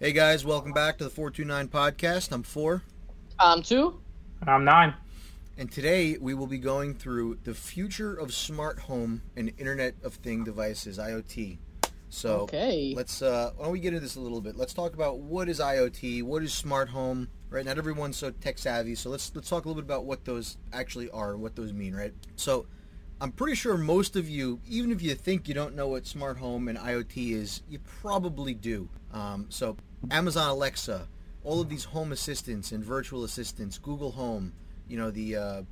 Hey guys, welcome back to the 429 podcast. I'm 4. I'm two. I'm nine. And today we will be going through the future of smart home and Internet of Thing devices, IoT. So Okay. let's uh, why don't we get into this a little bit? Let's talk about what is IoT, what is smart home. Right, not everyone's so tech savvy, so let's let's talk a little bit about what those actually are, and what those mean. Right. So I'm pretty sure most of you, even if you think you don't know what smart home and IoT is, you probably do. Um, so Amazon Alexa, all of these home assistants and virtual assistants, Google Home, you know the uh,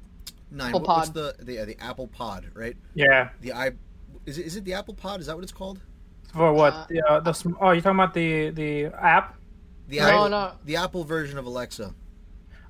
nine. Apple what- what's Pod. the the, uh, the Apple Pod, right? Yeah. The i is it is it the Apple Pod? Is that what it's called? For what? Uh, the, uh, the sm- oh, you're talking about the the app? The No, Apple, no. the Apple version of Alexa.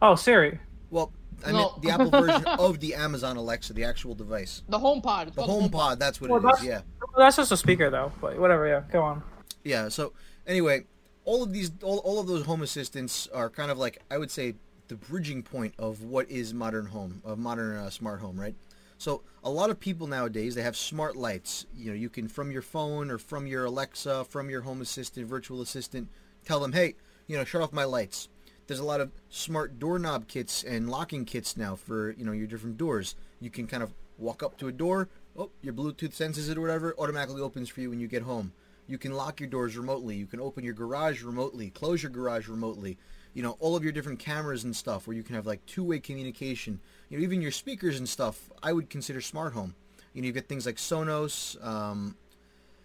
Oh, Siri. Well, I No. meant the Apple version of the Amazon Alexa, the actual device. The home pod. The Home Pod, that's what Well, it that's- is. Yeah. That's just a speaker though. But whatever. Yeah. Go on. Yeah. So anyway, all of these, all, all of those home assistants are kind of like I would say the bridging point of what is modern home, of modern uh, smart home, right? So a lot of people nowadays they have smart lights. You know, you can from your phone or from your Alexa, from your home assistant, virtual assistant, tell them, hey, you know, shut off my lights. There's a lot of smart doorknob kits and locking kits now for you know your different doors. You can kind of walk up to a door, oh, your Bluetooth senses it or whatever, automatically opens for you when you get home. You can lock your doors remotely. You can open your garage remotely, close your garage remotely. You know, all of your different cameras and stuff where you can have like two-way communication. You know, even your speakers and stuff, I would consider smart home. You know, you get things like Sonos, um,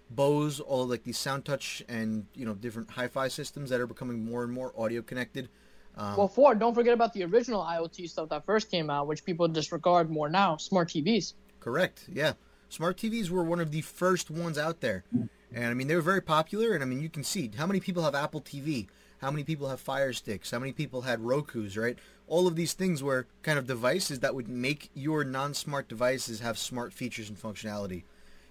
Bose, all like these sound touch and, you know, different hi-fi systems that are becoming more and more audio connected. Um, Well, Ford, Don't forget about the original IoT stuff that first came out, which people disregard more now. Smart TVs. Correct. Yeah. Smart TVs were one of the first ones out there. And I mean, they were very popular. And I mean, you can see how many people have Apple TV, how many people have Fire Sticks, how many people had Roku's, right? All of these things were kind of devices that would make your non smart devices have smart features and functionality.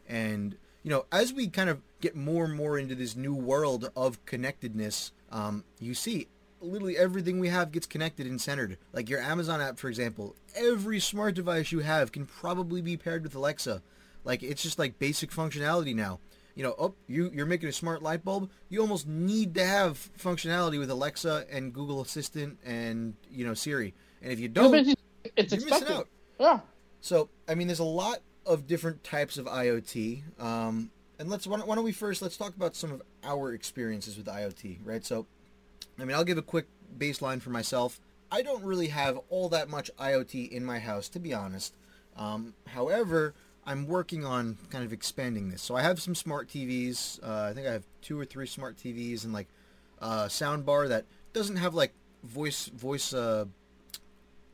And, you know, as we kind of get more and more into this new world of connectedness, um, you see literally everything we have gets connected and centered. Like your Amazon app, for example, every smart device you have can probably be paired with Alexa. Like it's just like basic functionality now. You know, oh, you you're making a smart light bulb. You almost need to have functionality with Alexa and Google Assistant and you know Siri. And if you don't, It's you're expected. missing out. Yeah. So, I mean, there's a lot of different types of IoT. Um, and let's why don't, why don't we first let's talk about some of our experiences with IoT, right? So, I mean, I'll give a quick baseline for myself. I don't really have all that much IoT in my house, to be honest. Um, however, I'm working on kind of expanding this. So I have some smart TVs. Uh, I think I have two or three smart TVs and like a sound bar that doesn't have like voice voice uh,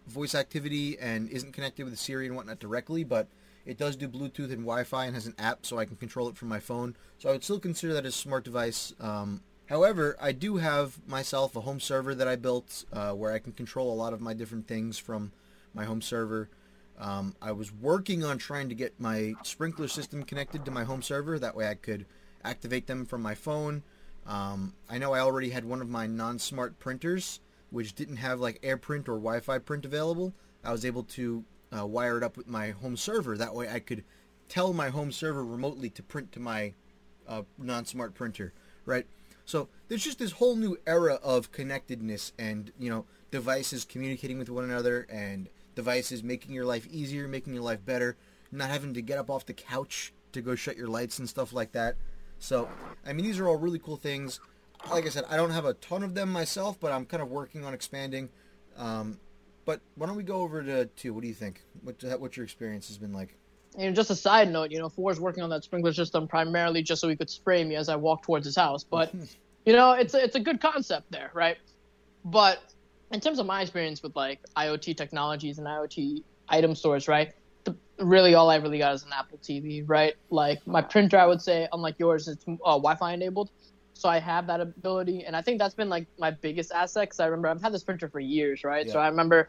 voice activity and isn't connected with Siri and whatnot directly, but it does do Bluetooth and Wi-Fi and has an app, so I can control it from my phone. So I would still consider that a smart device. Um, however, I do have myself a home server that I built uh, where I can control a lot of my different things from my home server. Um, I was working on trying to get my sprinkler system connected to my home server. That way I could activate them from my phone. Um, I know I already had one of my non-smart printers, which didn't have like AirPrint or Wi-Fi print available. I was able to uh, wire it up with my home server. That way I could tell my home server remotely to print to my uh, non-smart printer, right? So there's just this whole new era of connectedness and you know devices communicating with one another and devices making your life easier, making your life better, not having to get up off the couch to go shut your lights and stuff like that. So I mean these are all really cool things. Like I said, I don't have a ton of them myself, but I'm kind of working on expanding. Um, but why don't we go over to two? What do you think? What what your experience has been like? And just a side note, you know, Four's working on that sprinkler system primarily just so he could spray me as I walk towards his house. But you know, it's a, it's a good concept there, right? But in terms of my experience with like IoT technologies and IoT item stores, right? The, really, all I really got is an Apple TV, right? Like my printer, I would say, unlike yours, it's uh, Wi-Fi enabled, so I have that ability, and I think that's been like my biggest asset. Because I remember I've had this printer for years, right? So I remember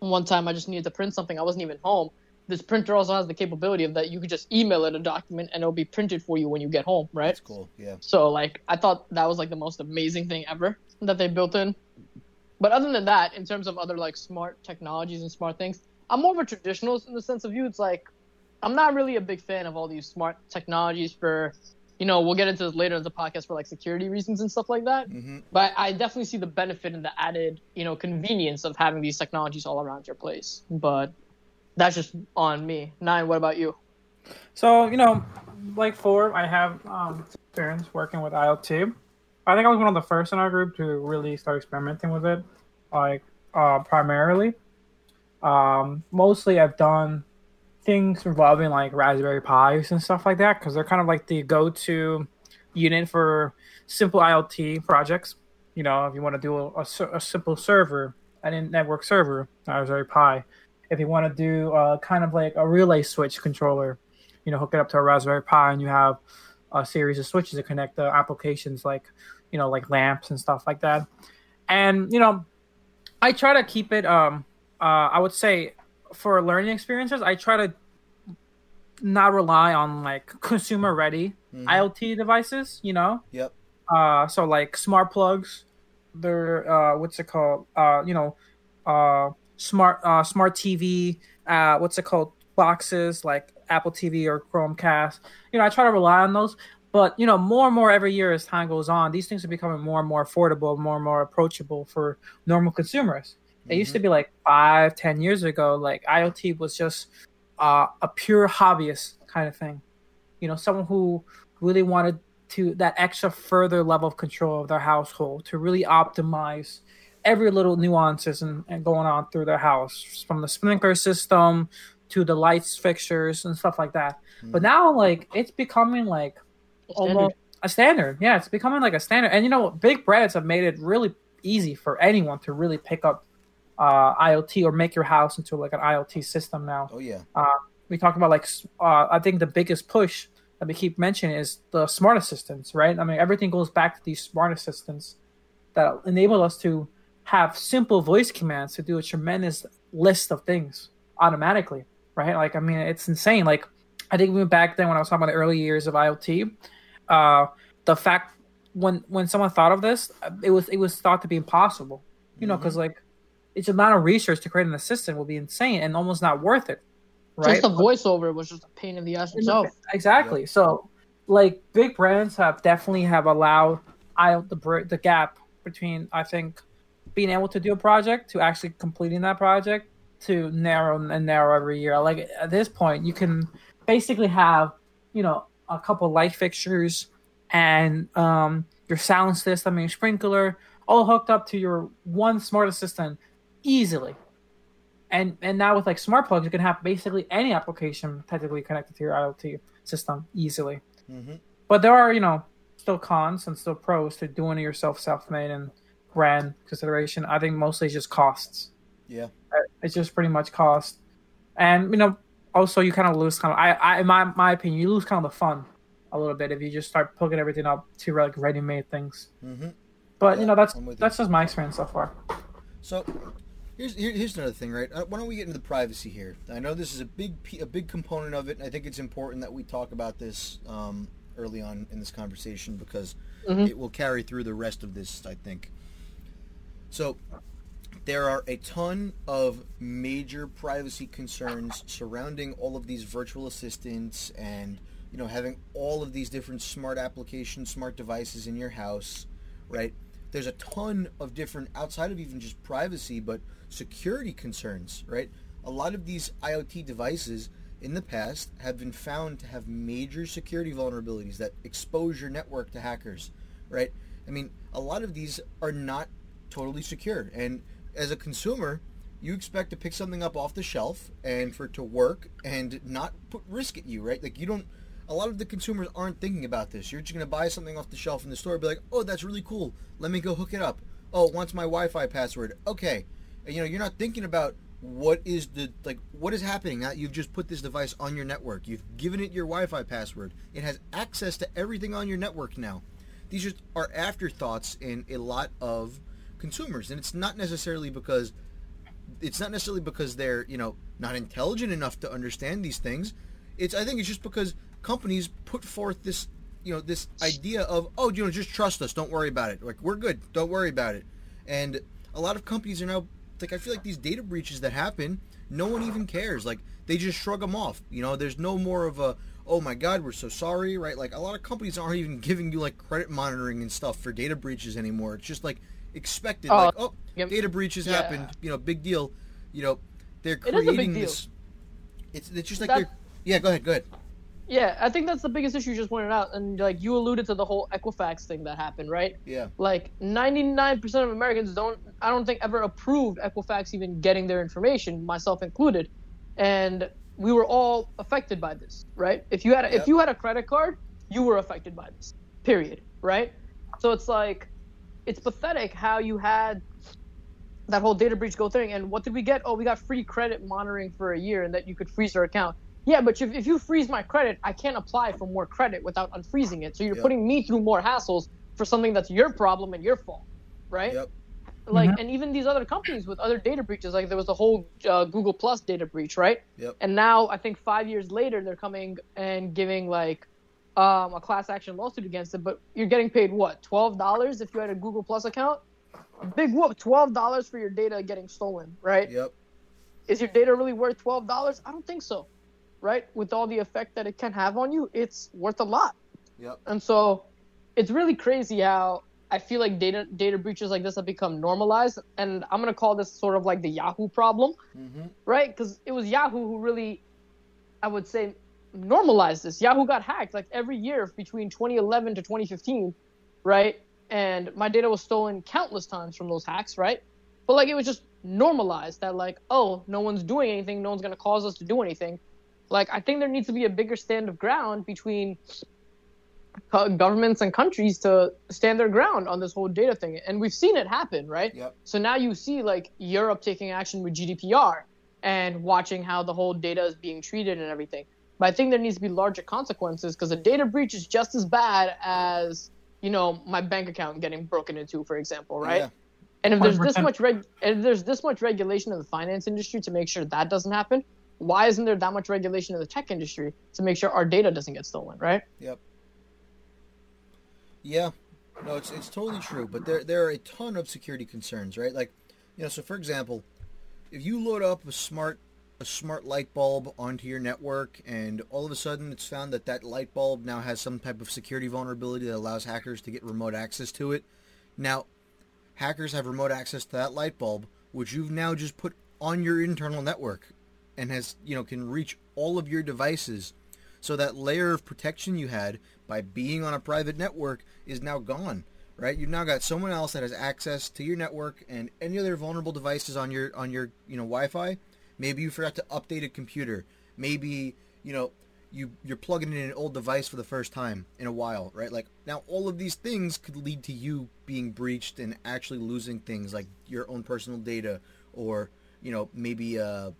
one time I just needed to print something, I wasn't even home. This printer also has the capability of that you could just email it a document and it'll be printed for you when you get home, right? That's cool. Yeah. So like I thought that was like the most amazing thing ever that they built in. But other than that, in terms of other like smart technologies and smart things, I'm more of a traditionalist in the sense of you. It's like I'm not really a big fan of all these smart technologies for you know, we'll get into this later in the podcast for like security reasons and stuff like that. Mhm. But I definitely see the benefit and the added, you know, convenience of having these technologies all around your place. But that's just on me. Nine, what about you? So you know, like four, I have um, experience working with IoT. I think I was one of the first in our group to really start experimenting with it, like uh, primarily. Um, mostly, I've done things involving like Raspberry Pis and stuff like that because they're kind of like the go-to unit for simple IoT projects. You know, if you want to do a, a a simple server, a network server, Raspberry Pi. If you want to do uh, kind of like a relay switch controller, you know, hook it up to a Raspberry Pi, and you have a series of switches to connect the applications like, you know, like lamps and stuff like that. And you know, I try to keep it. Um, uh, I would say for learning experiences, I try to not rely on like consumer ready Mhm. IoT devices. You know, Yep. uh, so like smart plugs, they're uh, what's it called? Uh, you know, uh, smart uh, smart TV. Uh, what's it called? Boxes like Apple TV or Chromecast. You know, I try to rely on those. But you know, more and more every year as time goes on, these things are becoming more and more affordable, more and more approachable for normal consumers. It used to be like five, ten years ago, like IoT was just uh, a pure hobbyist kind of thing. You know, someone who really wanted to that extra further level of control of their household to really optimize every little nuances and, and going on through their house from the sprinkler system to the lights fixtures and stuff like that but now like it's becoming like almost a standard yeah it's becoming like a standard and you know big brands have made it really easy for anyone to really pick up uh, iot or make your house into like an iot system now Oh yeah. we talk about like uh, I think the biggest push that we keep mentioning is the smart assistants, right? I mean, everything goes back to these smart assistants that enable us to have simple voice commands to do a tremendous list of things automatically, right? Like, I mean, it's insane. Like, I think even back then when I was talking about the early years of IoT, uh, the fact when when someone thought of this, it was it was thought to be impossible, you know, because like it's amount of research to create an assistant will be insane and almost not worth it, right? Just the voiceover was just a pain in the ass itself. Exactly. So, like big brands have definitely have allowed I the the gap between I think being able to do a project to actually completing that project to narrow and narrow every year. Like at this point, you can basically have you know a couple light fixtures and um, your sound system and your sprinkler all hooked up to your one smart assistant easily. And and now with like smart plugs you can have basically any application technically connected to your iot system easily. Hmm but there are you know still cons and still pros to doing it yourself self-made and brand consideration. I think mostly just costs. Yeah. it's just pretty much cost and you know also you kind of lose kind of I, I in my my opinion you lose kind of the fun a little bit if you just start plugging everything up to like ready-made things hmm but Yeah, you know that's I'm you. that's just my experience so far So here's here, here's another thing, right? Uh, why don't we get into the privacy here? I know this is a big a big component of it, and I think it's important that we talk about this um, early on in this conversation because Mhm. it will carry through the rest of this. I think. So there are a ton of major privacy concerns surrounding all of these virtual assistants and you know having all of these different smart applications smart devices in your house right? There's a ton of different outside of even just privacy but security concerns right? A lot of these iot devices in the past have been found to have major security vulnerabilities that expose your network to hackers right? I mean a lot of these are not totally secure and as a consumer you expect to pick something up off the shelf and for it to work and not put risk at you right? Like you don't a lot of the consumers aren't thinking about this. You're just to buy something off the shelf in the store be like oh that's really cool. Let me go hook it up. Oh it wants my wi-fi password. Okay. And, you know you're not thinking about what is the like what is happening now you've just put this device on your network. You've given it your wi-fi password. It has access to everything on your network now. These just are afterthoughts in a lot of consumers and it's not necessarily because it's not necessarily because they're you know not intelligent enough to understand these things. It's i think it's just because companies put forth this you know this idea of oh you know just trust us don't worry about it. Like we're good don't worry about it. And a lot of companies are now like i feel like these data breaches that happen no one even cares. Like they just shrug them off. You know there's no more of a oh my god, we're so sorry, right? Like a lot of companies aren't even giving you like credit monitoring and stuff for data breaches anymore. It's just like expected, Oh, like oh, yep. data breaches Yeah. happened, you know, big deal. You know, they're It is a big creating this. It's it's just like That- they're yeah. Go ahead, go ahead. Yeah, I think that's the biggest issue you just pointed out, and like you alluded to the whole Equifax thing that happened, right? Yeah, Like 99% of Americans don't, I don't think ever approved Equifax even getting their information, myself included, and we were all affected by this, right? If you had a, Yep. if you had a credit card, you were affected by this, period, right? So it's like, it's pathetic how you had that whole data breach go thing, and what did we get? Oh, we got free credit monitoring for a year, and that you could freeze your account. Yeah, but if, if you freeze my credit, I can't apply for more credit without unfreezing it. So you're Yep. putting me through more hassles for something that's your problem and your fault, right? yep, Like, Mhm. and even these other companies with other data breaches, like there was the whole uh, Google Plus data breach, right? Yep. And now I think five years later, they're coming and giving like um, a class action lawsuit against it. But you're getting paid what twelve dollars if you had a Google Plus account? Big whoop! Twelve dollars for your data getting stolen, right? yep. Is your data really worth twelve dollars? I don't think so, right? With all the effect that it can have on you, it's worth a lot. Yep. And so, it's really crazy how I feel like data data breaches like this have become normalized, and I'm gonna call this sort of like the Yahoo problem, hmm right? Because it was Yahoo who really, I would say, normalized this. Yahoo got hacked like every year between 2011 to 2015, right? And my data was stolen countless times from those hacks, right? But like it was just normalized that like, oh, no one's doing anything, no one's gonna cause us to do anything. Like I think there needs to be a bigger stand of ground between governments and countries to stand their ground on this whole data thing, and we've seen it happen, right? Yep. So now you see like Europe taking action with GDPR and watching how the whole data is being treated and everything. But I think there needs to be larger consequences because a data breach is just as bad as you know my bank account getting broken into, for example, right? Yeah. And if there's this much reg- and if there's this much regulation in the finance industry to make sure that doesn't happen, why isn't there that much regulation in the tech industry to make sure our data doesn't get stolen, right? Yep. Yeah. No, it's it's totally true. But there there are a ton of security concerns, right? Like, you know, so for example, if you load up a smart a smart light bulb onto your network and all of a sudden it's found that that light bulb now has some type of security vulnerability that allows hackers to get remote access to it. Now, hackers have remote access to that light bulb, which you've now just put on your internal network and has, you know, can reach all of your devices. So that layer of protection you had by being on a private network is now gone, right? You've now got someone else that has access to your network and any other vulnerable devices on your on your, you know, Wi-Fi. Maybe you forgot to update a computer. Maybe, you know, you you're plugging in an old device for the first time in a while, right? Like now all of these things could lead to you being breached and actually losing things like your own personal data or, you know, maybe uh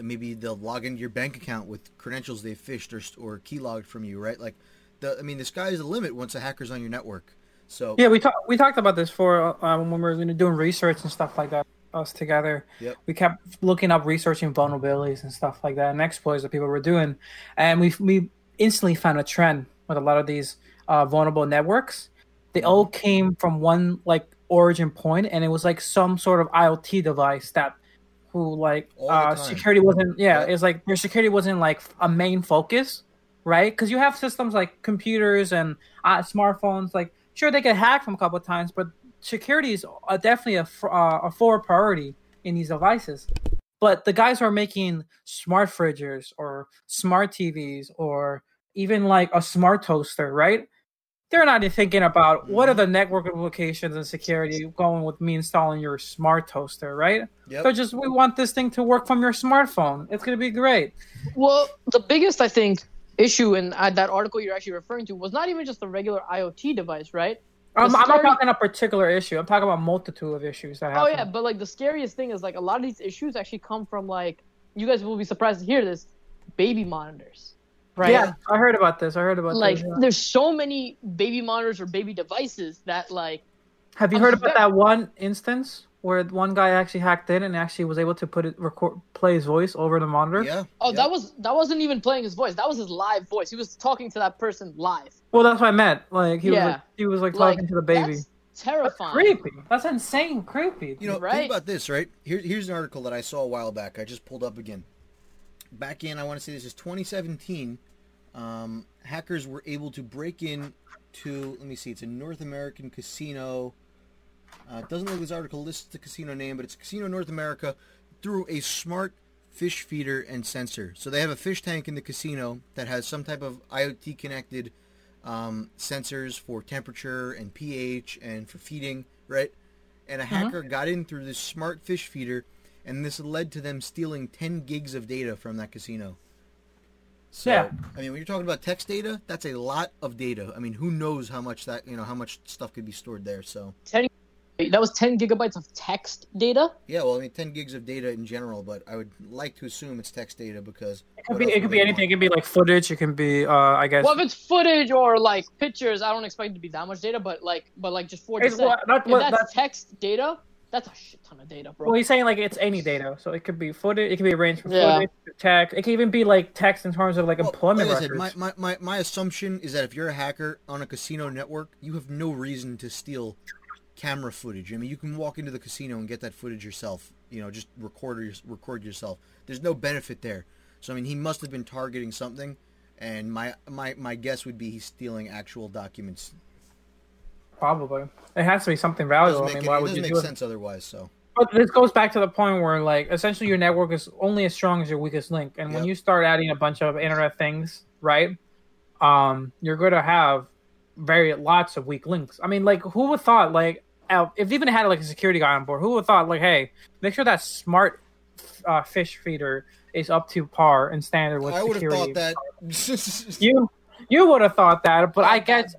maybe they'll log into your bank account with credentials they phished or or keylogged from you, right? Like the I mean the sky is the limit once a hacker's on your network. So Yeah, we talked we talked about this for um, when we were doing research and stuff like that. Us together, Yep. we kept looking up researching vulnerabilities and stuff like that, and exploits that people were doing, and we we instantly found a trend with a lot of these uh, vulnerable networks. They all came from one like origin point, and it was like some sort of IoT device that who like uh, security wasn't yeah, Yep. it's like their security wasn't like a main focus, right? Because you have systems like computers and uh, smartphones, like sure they get hacked from a couple of times, but security is uh, definitely a, f- uh, a forward priority in these devices. But the guys who are making smart fridges or smart TVs or even like a smart toaster, right? They're not even thinking about what are the network implications and security going with me installing your smart toaster, right? Yep. So just we want this thing to work from your smartphone. It's gonna be great. Well, the biggest, I think, issue in uh, that article you're actually referring to was not even just the regular IoT device, right? I'm, I'm not talking a particular issue. I'm talking about multitude of issues that Oh yeah, but like the scariest thing is like a lot of these issues actually come from like you guys will be surprised to hear this, baby monitors, right? Yeah, I heard about this. I heard about Like this. yeah. there's so many baby monitors or baby devices that like Have you I'm heard about that one instance where one guy actually hacked in and actually was able to put it record play his voice over the monitor? Yeah. oh yeah. that was that wasn't even playing his voice that was his live voice he was talking to that person live Well, that's what I meant. Like he was Yeah. like he was like like talking to the baby. that's That's terrifying creepy. That's insane creepy. You know, Right. think about this, right? Here, here's an article that I saw a while back. I just pulled up again. Back in, I want to say this is 2017. um, hackers were able to break in to let me see, it's a North American casino. Uh, it doesn't look like this article lists the casino name, but it's Casino North America through a smart fish feeder and sensor. So they have a fish tank in the casino that has some type of IoT connected um, sensors for temperature and pH and for feeding, right? And a hacker got in through this smart fish feeder, and this led to them stealing 10 gigs of data from that casino. So, Yeah. I mean, when you're talking about text data, that's a lot of data. I mean, who knows how much that, you know, how much stuff could be stored there. So, Ten. That was ten gigabytes of text data. yeah, well, I mean, 10 gigs of data in general, but I would like to assume it's text data because It could be, it could be anything. It could be like footage. It can be, uh, I guess. Well, if it's footage or like pictures, I don't expect it to be that much data. But like, but like just four It's percent. what- not If that's that's- text data, that's a shit ton of data, bro. Well, he's saying like it's any data, so it could be footage. It could be a range from Yeah. footage to text. It could even be like text in terms of like Well, employment like I said, records. my, my, my, my assumption is that if you're a hacker on a casino network, you have no reason to steal camera footage. I mean, you can walk into the casino and get that footage yourself. You know, just record your, record yourself. There's no benefit there. So I mean, he must have been targeting something, and my my, my guess would be he's stealing actual documents. Probably, it has to be something valuable. I mean, why it would doesn't you make do it? sense otherwise. So But this goes back to the point where like essentially your network is only as strong as your weakest link, and when you start adding a bunch of internet things, right? Um, you're going to have very lots of weak links. I mean, like who would thought like if you even had like a security guy on board, who would have thought like, hey, make sure that smart uh, fish feeder is up to par and standard with security? I would have thought that. You you would have thought that, but I guess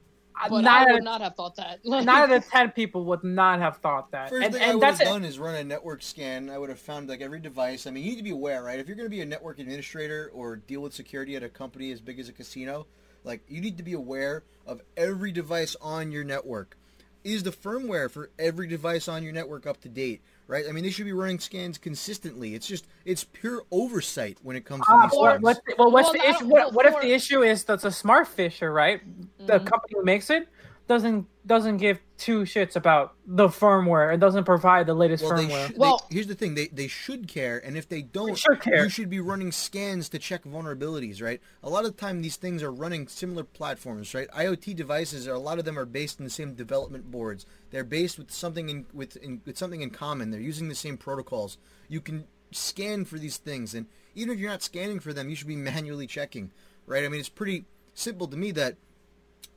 but nine, I would of, not have thought that. nine out of ten people would not have thought that. First and thing I would have done is run a network scan. I would have found like every device. I mean, you need to be aware, right? If you're going to be a network administrator or deal with security at a company as big as a casino, like you need to be aware of every device on your network. Is the firmware for every device on your network up to date? Right? I mean, they should be running scans consistently. It's just it's pure oversight when it comes to Ah, these or things. what's the, well, what's Well, the issue? What, what if the issue is that's a smart fisher, right? The Mhm. company who makes it doesn't doesn't give two shits about the firmware. It doesn't provide the latest Well, they firmware. should, Well- they, here's the thing: they they should care, and if they don't, should care. you should be running scans to check vulnerabilities, right? A lot of the time, these things are running similar platforms, right? IoT devices are a lot of them are based in the same development boards. They're based with something in with in, with something in common. They're using the same protocols. You can scan for these things, and even if you're not scanning for them, you should be manually checking, right? I mean, it's pretty simple to me that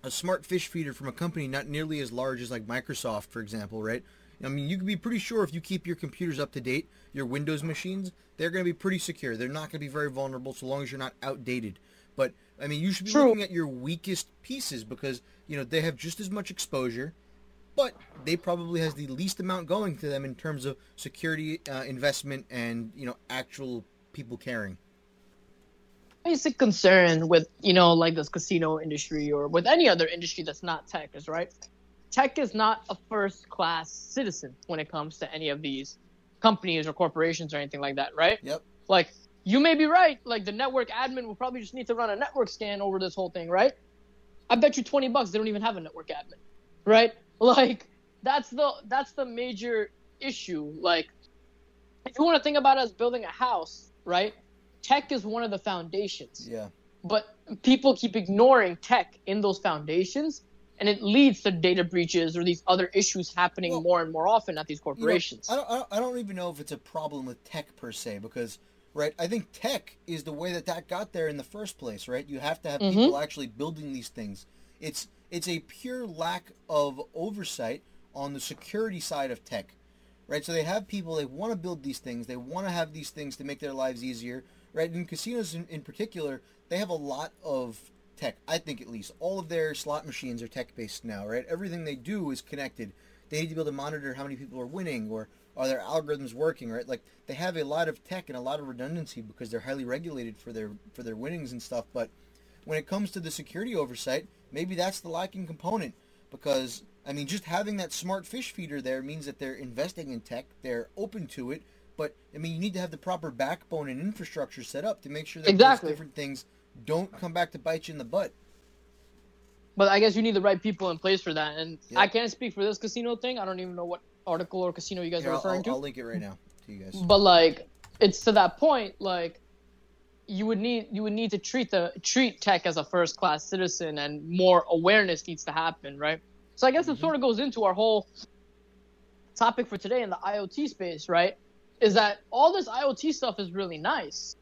a smart fish feeder from a company not nearly as large as like Microsoft, for example, right? I mean, you can be pretty sure if you keep your computers up to date, your Windows machines, they're going to be pretty secure. They're not going to be very vulnerable so long as you're not outdated. But I mean, you should be True. looking at your weakest pieces because you know they have just as much exposure, but they probably has the least amount going to them in terms of security uh, investment and you know actual people caring. Basic concern with you know like this casino industry or with any other industry that's not tech is right? Tech is not a first class citizen when it comes to any of these companies or corporations or anything like that right? Yep. like you may be right. Like the network admin will probably just need to run a network scan over this whole thing right? I bet you 20 bucks they don't even have a network admin right? Like that's the that's the major issue. Like if you want to think about as building a house right tech is one of the foundations Yeah. but people keep ignoring tech in those foundations and it leads to data breaches or these other issues happening Well, more and more often at these You know, corporations I, don't, I, don't, even know if it's a problem with tech per se because, right, I think tech is the way that that got there in the first place, right? You have to have Mhm. people actually building these things. It's it's a pure lack of oversight on the security side of tech, right? So they have people they want to build these things, they want to have these things to make their lives easier, right? In casinos in, in particular, they have a lot of tech. I think at least all of their slot machines are tech based now, right? Everything they do is connected. They need to be able to monitor how many people are winning or are their algorithms working, right? Like they have a lot of tech and a lot of redundancy because they're highly regulated for their for their winnings and stuff. But when it comes to the security oversight, maybe that's the lacking component because I mean, just having that smart fish feeder there means that they're investing in tech, they're open to it, but I mean, you need to have the proper backbone and infrastructure set up to make sure that Exactly. those different things don't come back to bite you in the butt. but i guess you need the right people in place for that and Yeah. i can't speak for this casino thing i don't even know what article or casino you guys Here, are referring I'll- to I'll link it right now to you guys. but like it's to that point like you would need you would need to treat the treat tech as a first class citizen and more awareness needs to happen right so i guess it mm-hmm. sort of goes into our whole topic for today in the iot space right is that all this iot stuff is really nice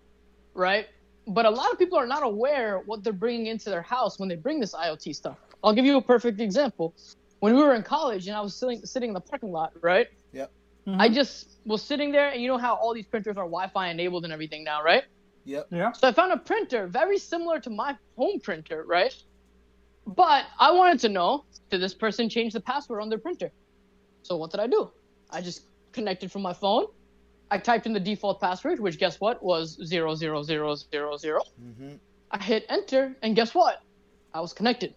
right but a lot of people are not aware what they're bringing into their house when they bring this iot stuff i'll give you a perfect example when we were in college and i was sitting, sitting in the parking lot right Yep. Mm-hmm. i just was sitting there and you know how all these printers are wi-fi enabled and everything now right Yep. Yeah. so I found a printer very similar to my home printer, right? But I wanted to know did this person change the password on their printer? So what did I do? I just connected from my phone. I typed in the default password, which guess what was zero zero zero zero zero. Mm-hmm. I hit enter, and guess what? I was connected.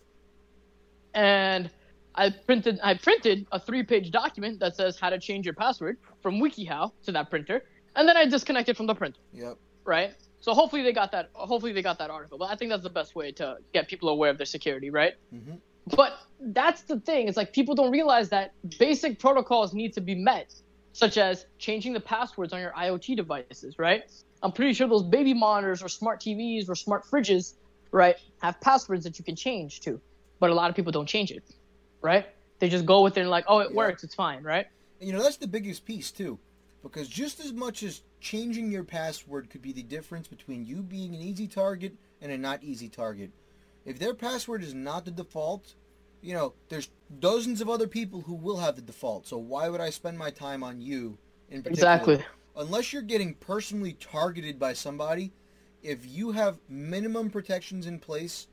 And I printed I printed a three-page document that says how to change your password from WikiHow to that printer, and then I disconnected from the printer Yep. right? So hopefully they got that. Hopefully they got that article. But I think that's the best way to get people aware of their security, right? Mhm. But that's the thing. It's like people don't realize that basic protocols need to be met, such as changing the passwords on your IoT devices, right? I'm pretty sure those baby monitors or smart TVs or smart fridges, right, have passwords that you can change to. But a lot of people don't change it, right? They just go with it and like, oh, it Yeah. works, it's fine, right? And, you know that's the biggest piece too, because just as much as changing your password could be the difference between you being an easy target and a not easy target. If their password is not the default, you know there's dozens of other people who will have the default. So why would I spend my time on you in particular? Exactly. Unless you're getting personally targeted by somebody, if you have minimum protections in place,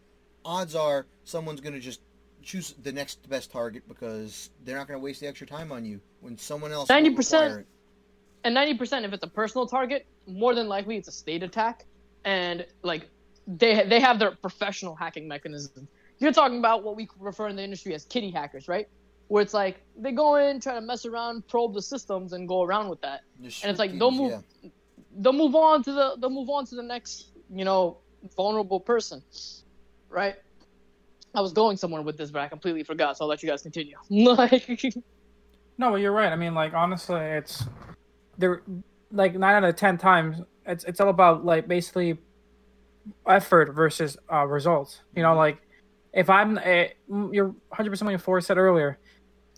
odds are someone's going to just choose the next best target because they're not going to waste the extra time on you when someone else. 90% require it. and 90% if it's a personal target more than likely it's a state attack and like they they have their professional hacking mechanism you're talking about what we refer in the industry as kitty hackers right where it's like they go in try to mess around probe the systems and go around with that The and it's like they'll move yeah. they'll move on to the they'll move on to the next you know vulnerable person right i was going somewhere with this but i completely forgot so i'll let you guys continue like No, but you're right. I mean, like honestly, it's there. Like nine out of ten times, it's it's all about like basically effort versus uh, results. You know, like if I'm, uh, you're 100 percent what your said earlier.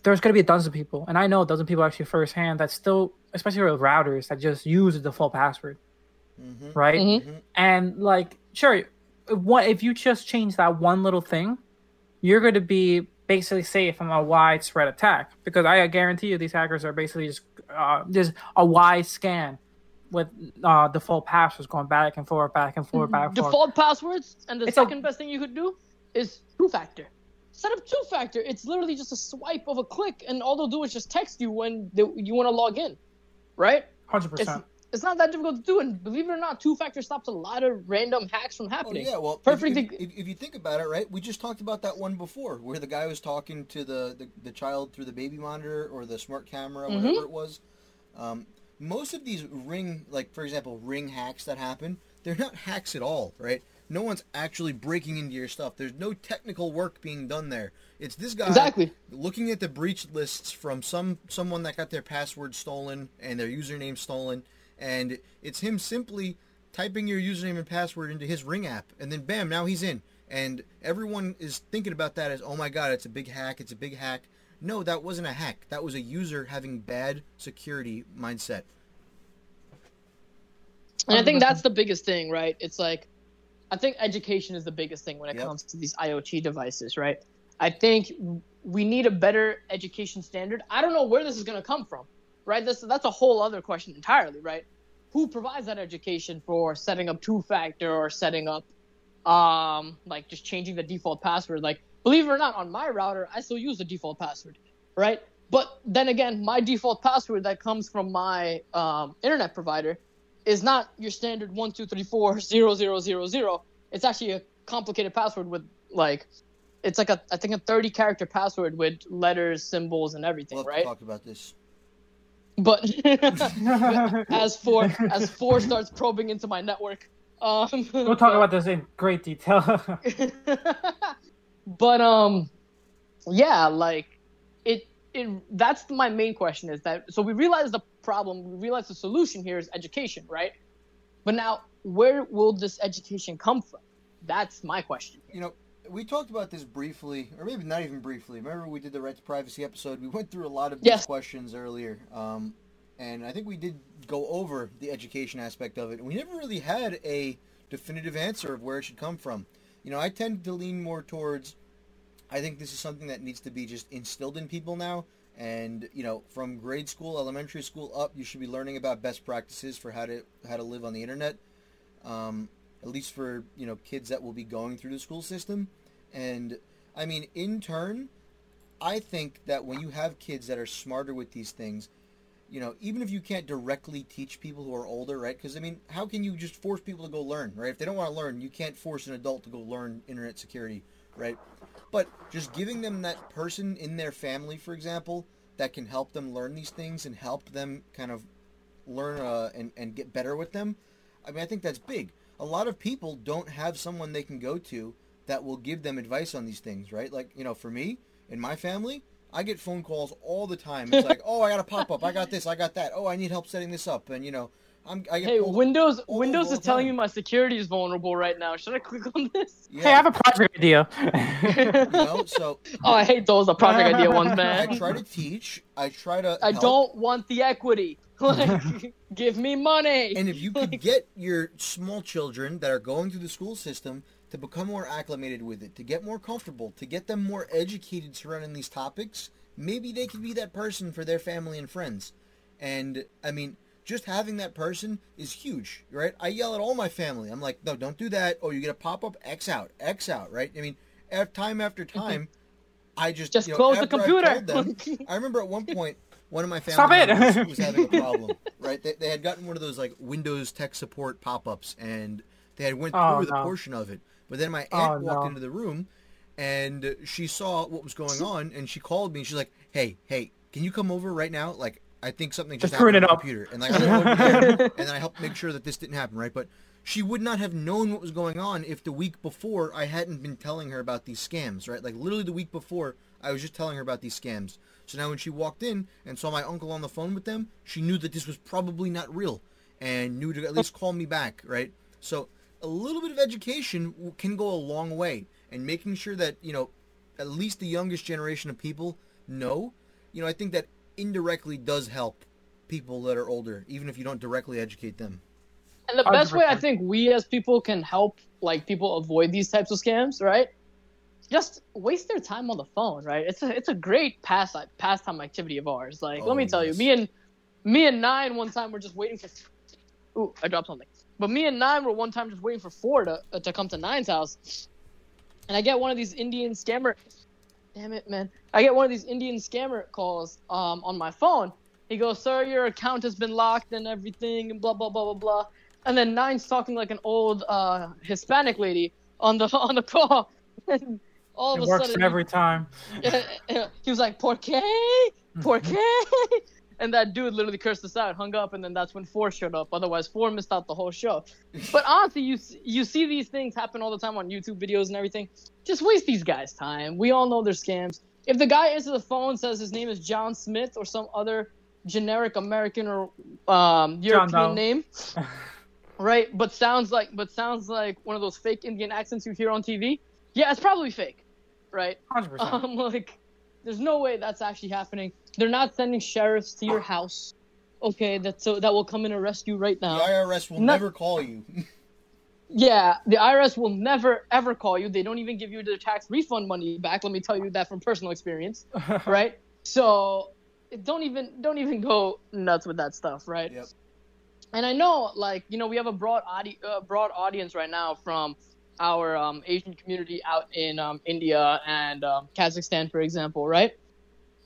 There's gonna be a dozen people, and I know a dozen people actually firsthand that still, especially with routers, that just use the default password, Mhm. right? Mhm. And like, sure, what if you just change that one little thing, you're going to be basically safe from a widespread attack because I guarantee you these hackers are basically just uh, just a wide scan with uh, default passwords going back and forth, back and forth, back and forth. default passwords and the It's a- second best thing you could do is two factor set up two factor it's literally just a swipe of a click and all they'll do is just text you when they, you want to log in right Hundred it's, percent. it's not that difficult to do and believe it or not two factor stops a lot of random hacks from happening. Oh happening yeah, well, if- Perfect If, if, if you think about it, right? We just talked about that one before, where the guy was talking to the the, the child through the baby monitor or the smart camera, Mhm. whatever it was. Um, most of these ring, like for example, ring hacks that happen, they're not hacks at all, right? No one's actually breaking into your stuff. There's no technical work being done there. It's this guy Exactly. looking at the breach lists from some someone that got their password stolen and their username stolen, and it's him simply typing your username and password into his Ring app, and then bam, now he's in. And everyone is thinking about that as, oh my god, it's a big hack, it's a big hack. No, that wasn't a hack. That was a user having bad security mindset. and i think that's the biggest thing right it's like i think education is the biggest thing when it Yep. comes to these iot devices right? I think we need a better education standard. I don't know where this is going to come from right? This, that's a whole other question entirely right? Who provides that education for setting up two factor or setting up um like just changing the default password? Like believe it or not on my router i still use the default password right? But then again my default password that comes from my um, internet provider is not your standard one two three four zero zero zero zero it's actually a complicated password with like it's like a i think a 30 character password with letters symbols and everything We'll have right to talk about this. but as four as four starts probing into my network um We'll talk about this in great detail. but um yeah like it it that's my main question is that so we realize the problem we realize the solution here is education right But now, where will this education come from? That's my question. You know, we talked about this briefly, or maybe not even briefly. Remember, we did the right to privacy episode. We went through a lot of these Yes. questions earlier, um, and I think we did go over the education aspect of it. We never really had a definitive answer of where it should come from. You know, I tend to lean more towards. I think this is something that needs to be just instilled in people now. And you know, from grade school, elementary school up, you should be learning about best practices for how to how to live on the internet. Um, at least for you know kids that will be going through the school system. And I mean, in turn, I think that when you have kids that are smarter with these things, you know, even if you can't directly teach people who are older, right? Because I mean, how can you just force people to go learn, right? If they don't want to learn, you can't force an adult to go learn internet security, right? But just giving them that person in their family, for example, that can help them learn these things and help them kind of learn uh, and, and get better with them. I mean, I think that's big. A lot of people don't have someone they can go to that will give them advice on these things, right? Like, you know, for me, in my family, I get phone calls all the time. It's like, oh, I got a pop up. I got this. I got that. Oh, I need help setting this up. And, you know, I'm, I get Hey, Windows all Windows the is telling me my security is vulnerable right now. Should I click on this? yeah, Hey, I have a project idea. you know, so Oh, I hate those the project idea ones, man. I try to teach. I try to. I help. don't want the equity. Like, give me money. And if you could get your small children that are going through the school system to become more acclimated with it, to get more comfortable, to get them more educated surrounding these topics, maybe they could be that person for their family and friends. And I mean, just having that person is huge, right? I yell at all my family. I'm like, no, don't do that. Oh, you get a pop up, X out, X out, right? I mean, time after mhm. time, I just Just you know, close the after I computer. them- I remember at one point one of my family members was having a problem. Right? They, they had gotten one of those like Windows tech support pop-ups, and they had went through Oh, a no. portion of it. But then my oh, aunt Oh, walked no. into the room, and she saw what was going on, and she called me. and She's like, "Hey, hey, can you come over right now? Like, I think something just, Just happened on the up." computer." And like, I went oh, over there, and then I helped make sure that this didn't happen, right? But she would not have known what was going on if the week before I hadn't been telling her about these scams, right? Like literally the week before, I was just telling her about these scams. So now when she walked in and saw my uncle on the phone with them, she knew that this was probably not real and knew to at least call me back, right? So a little bit of education can go a long way and making sure that, you know, at least the youngest generation of people know, you know, I think that indirectly does help people that are older, even if you don't directly educate them. And the best way I think we as people can help like people avoid these types of scams, right? Just waste their time on the phone, right? It's a it's a great pass pastime activity of ours. Like, Oh, let me tell yes. you, me and me and nine one time were just waiting for. Ooh, I dropped something. But me and nine were one time just waiting for four to uh, to come to nine's house, and I get one of these Indian scammer. Damn it, man! I get one of these Indian scammer calls um on my phone. He goes, "Sir, your account has been locked and everything, and blah blah blah blah blah." And then Nine's talking like an old uh, Hispanic lady on the on the call. And all of It a works sudden, every time. he was like, "Por qué? Por qué?" And that dude literally cursed us out, hung up, and then that's when four showed up. Otherwise, four missed out the whole show. But honestly, you you see these things happen all the time on YouTube videos and everything. Just waste these guys' time. We all know they're scams. If the guy answers the phone says his name is John Smith or some other generic American or um, European name, right? But sounds like but sounds like one of those fake Indian accents you hear on TV. Yeah, it's probably fake, right? Hundred percent. Um, like, there's no way that's actually happening. They're not sending sheriffs to your house. Okay, that so that will come and arrest you right now. The. IRS will No- never call you. Yeah, the IRS will never ever call you. They don't even give you the tax refund money back. Let me tell you that from personal experience, right? So don't even don't even go nuts with that stuff, right? Yep. And I know, like you know, we have a broad audi- uh, broad audience right now from our um, Asian community out in um, India and um, Kazakhstan, for example, right?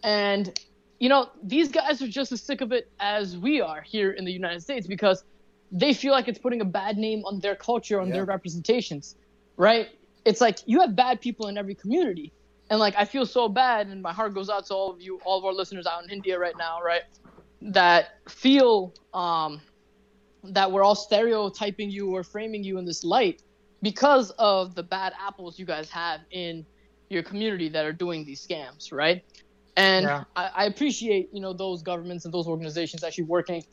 And you know, these guys are just as sick of it as we are here in the United States because they feel like it's putting a bad name on their culture, on Yeah. their representations, right? It's like you have bad people in every community. And like I feel so bad and my heart goes out to all of you, all of our listeners out in India right now, right? That feel um that we're all stereotyping you or framing you in this light because of the bad apples you guys have in your community that are doing these scams, right? And Yeah. I, I appreciate, you know, those governments and those organizations actually working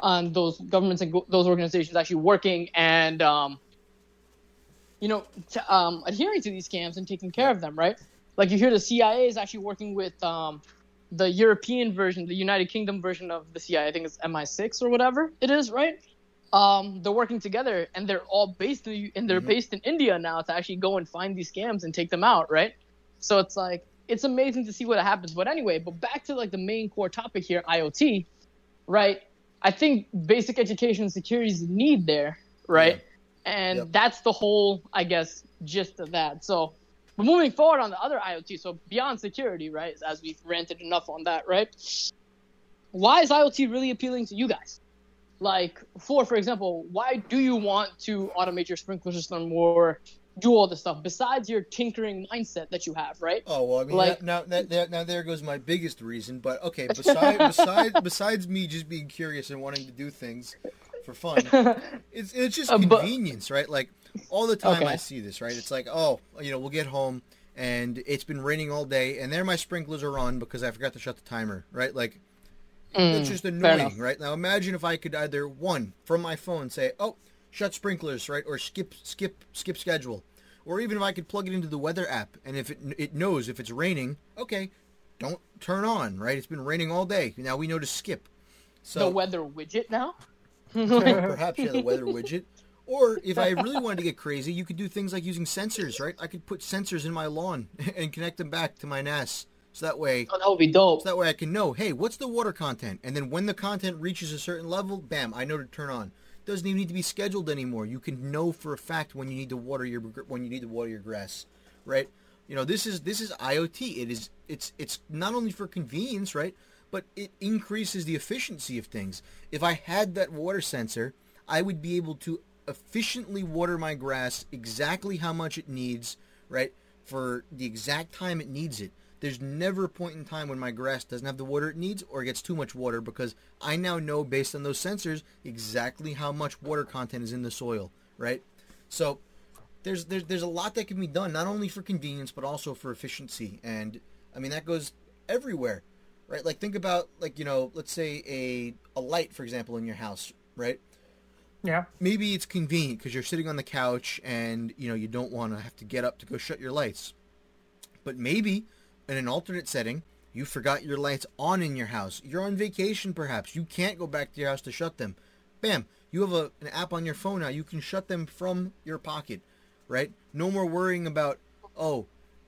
on those governments and go- those organizations actually working and um, you know t- um, adhering to these scams and taking care of them, right? Like you hear the CIA is actually working with um, the European version, the United Kingdom version of the CIA. I think it's MI6 or whatever it is, right? Um, they're working together and they're all based in, and they're Mhm. based in India now to actually go and find these scams and take them out, right? So it's like it's amazing to see what happens. But anyway, but back to like the main core topic here, IoT, right? I think basic education and security is need there, right? And Yep. that's the whole, I guess, gist of that. So, but moving forward on the other IoT, so beyond security, right? As we've ranted enough on that, right? Why is IoT really appealing to you guys? Like, for for example, why do you want to automate your sprinkler system or do all this stuff besides your tinkering mindset that you have, right? Oh well, I mean, Like- now, now, now, now there goes my biggest reason. But okay, besides besides besides me just being curious and wanting to do things for fun, it's it's just Uh, convenience, right? Like all the time Okay. I see this, right? It's like, oh, you know, we'll get home and it's been raining all day, and there my sprinklers are on because I forgot to shut the timer, right? Like it's Mm, just annoying, right? Now imagine if I could either one from my phone say, "Oh, shut sprinklers," right, or skip skip skip schedule, or even if I could plug it into the weather app and if it it knows if it's raining, okay, don't turn on, right? It's been raining all day. Now we know to skip. So the weather widget now. perhaps you have the weather widget. Or if I really wanted to get crazy, you could do things like using sensors, right? I could put sensors in my lawn and connect them back to my NAS. So that way Oh, that would be dope. so that way I can know, hey, what's the water content? And then when the content reaches a certain level, bam, I know to turn on. Doesn't even need to be scheduled anymore. You can know for a fact when you need to water your when you need to water your grass, right? You know, this is this is IoT. It is it's it's not only for convenience, right? But it increases the efficiency of things. If I had that water sensor, I would be able to efficiently water my grass exactly how much it needs, right? For the exact time it needs it. There's never a point in time when my grass doesn't have the water it needs or gets too much water because I now know based on those sensors exactly how much water content is in the soil, right? So there's there's there's a lot that can be done not only for convenience but also for efficiency and I mean that goes everywhere, right? Like think about like you know let's say a a light for example in your house, right? Yeah. maybe it's convenient because you're sitting on the couch and you know you don't want to have to get up to go shut your lights but maybe in an alternate setting you forgot your lights on in your house. You're on vacation perhaps. You can't go back to your house to shut them. Bam you have a, an app on your phone now. You can shut them from your pocket right? No more worrying about oh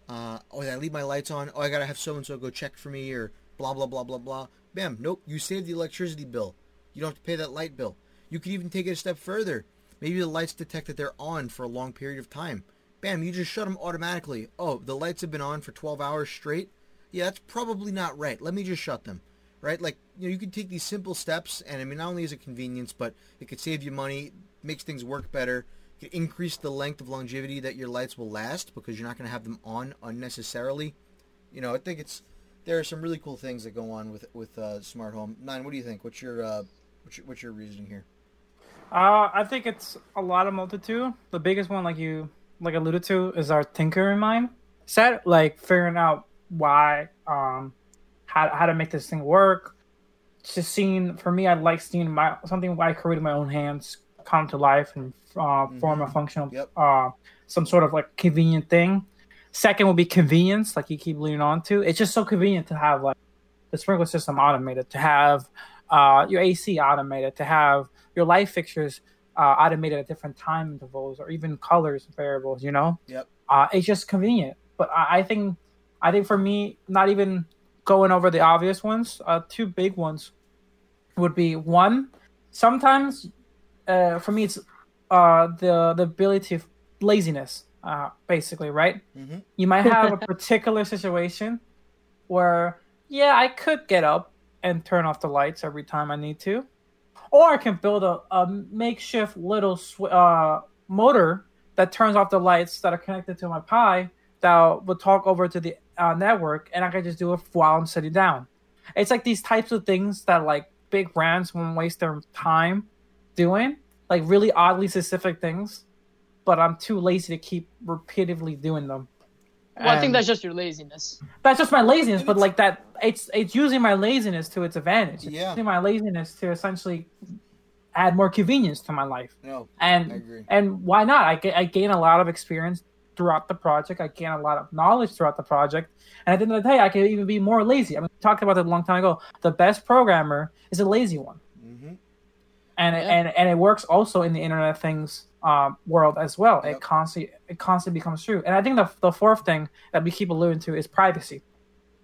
uh, oh did i leave my lights on? Oh i gotta have so and so go check for me or blah blah blah blah blah. Bam nope you save the electricity bill. You don't have to pay that light bill. You could even take it a step further. Maybe the lights detect that they're on for a long period of time. Bam, you just shut them automatically. Oh, the lights have been on for 12 hours straight? Yeah, that's probably not right. Let me just shut them. Right? Like, you know, you can take these simple steps, and I mean, not only is it convenience, but it could save you money, makes things work better, could increase the length of longevity that your lights will last because you're not going to have them on unnecessarily. You know, I think it's there are some really cool things that go on with with uh, smart home. Nine, what do you think? What's your uh, what's your, what's your reasoning here? Uh, I think it's a lot of multitude. The biggest one, like you like alluded to, is our tinkering mind set, like figuring out why, um, how how to make this thing work. Just seeing, for me, I like seeing my something I created my own hands come to life and uh, form a functional, Yep. uh, some sort of like convenient thing. Second would be convenience, like you keep leaning on to. It's just so convenient to have like the sprinkler system automated, to have uh, your AC automated, to have your light fixtures uh, automated at different time intervals or even colors variables. You know, Yep. uh, it's just convenient. But I, I think, I think for me, not even going over the obvious ones, uh, two big ones would be one. Sometimes, uh, for me, it's uh, the the ability of laziness, uh, basically, right? Mhm. You might have a particular situation where, yeah, I could get up and turn off the lights every time I need to, or I can build a, a makeshift little sw- uh, motor that turns off the lights that are connected to my Pi that will talk over to the uh, network, and I can just do it while I'm sitting down. It's like these types of things that like big brands won't waste their time doing, like really oddly specific things, but I'm too lazy to keep repeatedly doing them. Well, I think that's just your laziness. that's just my laziness, but like that, it's it's using my laziness to its advantage. It's Yeah. using my laziness to essentially add more convenience to my life. No, And I agree. and why not? I, ga- I gain a lot of experience throughout the project. I gain a lot of knowledge throughout the project. And at the end of the day, I can even be more lazy. I mean, we talked about it a long time ago. The best programmer is a lazy one. hmm and it, and and it works also in the Internet of Things um, world as well. Yep. It constantly it constantly becomes true. And I think the the fourth thing that we keep alluding to is privacy,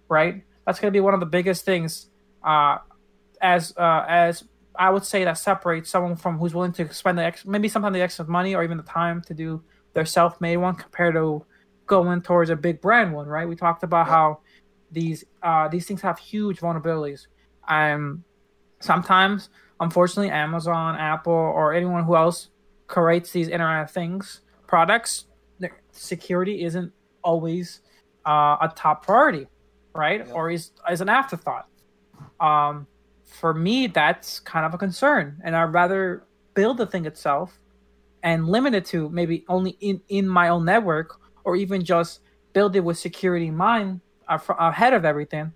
right? That's going to be one of the biggest things, uh, as uh, as I would say that separates someone from who's willing to spend the ex- maybe sometimes the extra money or even the time to do their self made one compared to going towards a big brand one, right? We talked about Yep. how these uh, these things have huge vulnerabilities. Um, sometimes unfortunately amazon apple or anyone who else creates these internet of things products security isn't always uh, a top priority right Yeah. or is is an afterthought um for me that's kind of a concern and i'd rather build the thing itself and limit it to maybe only in in my own network or even just build it with security in mind uh, ahead of everything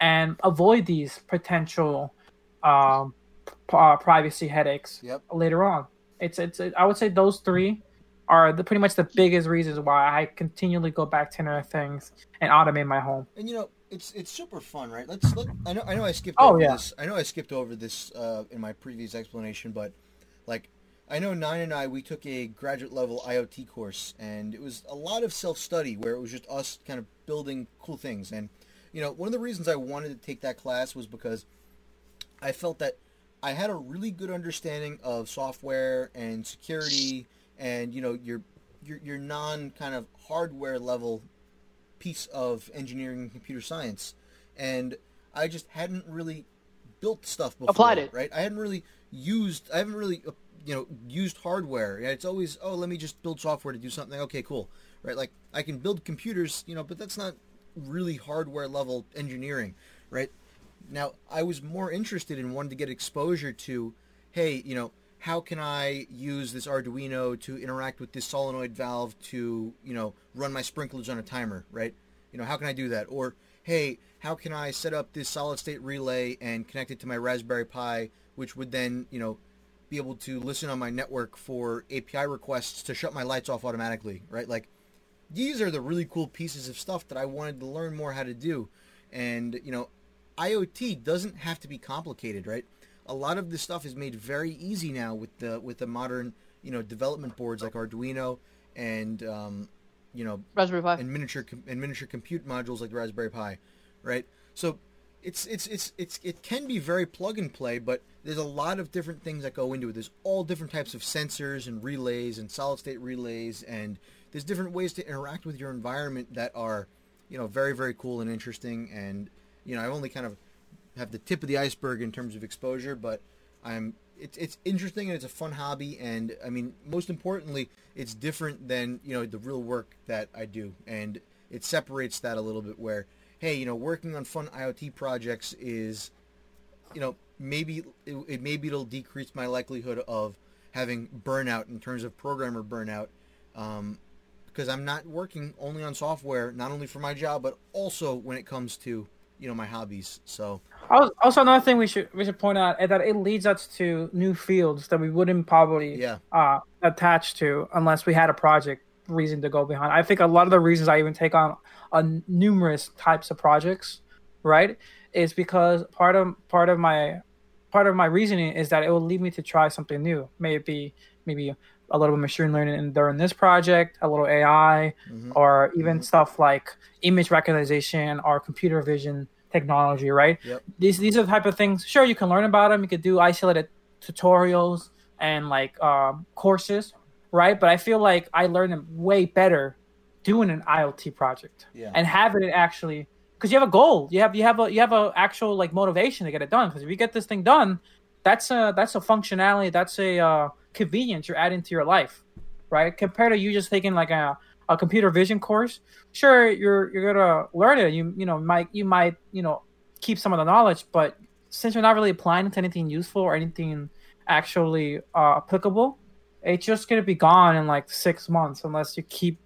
and avoid these potential um, p- uh, privacy headaches Yep. later on. It's it's it, I would say those three are the pretty much the biggest reasons why I continually go back to of Things and automate my home. And you know, it's it's super fun, right? Let's let I know I know I skipped Oh, over yeah. this. I know I skipped over this uh, in my previous explanation, but like I know Nine and I we took a graduate level IoT course, and it was a lot of self study where it was just us kind of building cool things. And you know, one of the reasons I wanted to take that class was because I felt that I had a really good understanding of software and security, and you know your your your non kind of hardware level piece of engineering and computer science, and I just hadn't really built stuff before. Applied it. right? I hadn't really used. I haven't really uh, you know used hardware. Yeah, It's always oh let me just build software to do something. Okay, cool, right? Like I can build computers, you know, but that's not really hardware level engineering, right? Now I was more interested in wanting to get exposure to, hey, you know. How can I use this Arduino to interact with this solenoid valve to, you know, run my sprinklers on a timer, right? You know, how can I do that? Or, hey, how can I set up this solid state relay and connect it to my Raspberry Pi, which would then, you know, be able to listen on my network for API requests to shut my lights off automatically, right? Like, these are the really cool pieces of stuff that I wanted to learn more how to do. And, you know, IoT doesn't have to be complicated, right? A lot of this stuff is made very easy now with the with the modern, you know, development boards like Arduino and um, you know, Raspberry Pi. and miniature and miniature compute modules like the Raspberry Pi, right? So it's it's it's it's it can be very plug and play, but there's a lot of different things that go into it. There's all different types of sensors and relays and solid state relays, and there's different ways to interact with your environment that are, you know, very very cool and interesting. And you know, I only kind of have the tip of the iceberg in terms of exposure, but I'm it's it's interesting and it's a fun hobby. And I mean most importantly it's different than you know the real work that I do. And it separates that a little bit where hey you know working on fun IoT projects is you know maybe it, it maybe it'll decrease my likelihood of having burnout in terms of programmer burnout um, because I'm not working only on software not only for my job but also when it comes to you know my hobbies so Also, another thing we should we should point out is that it leads us to new fields that we wouldn't probably yeah uh, attach to unless we had a project reason to go behind. I think a lot of the reasons I even take on uh, numerous types of projects, right, is because part of part of my part of my reasoning is that it will lead me to try something new. Maybe maybe a little bit of machine learning during this project, a little AI, Mhm. or even stuff like image recognition or computer vision technology, right? Yep. These these are the type of things. Sure, you can learn about them. You could do isolated tutorials and like um, courses, right? But I feel like I learned them way better doing an IoT project yeah and having it actually because you have a goal. You have you have a you have a actual like motivation to get it done. Because if you get this thing done, that's a that's a functionality. That's a uh, convenience you're adding to your life, right? Compared to you just taking like a a computer vision course. Sure, you're you're gonna learn it. You you know might you might you know keep some of the knowledge, but since you're not really applying it to anything useful or anything actually uh, applicable, it's just gonna be gone in like six months unless you keep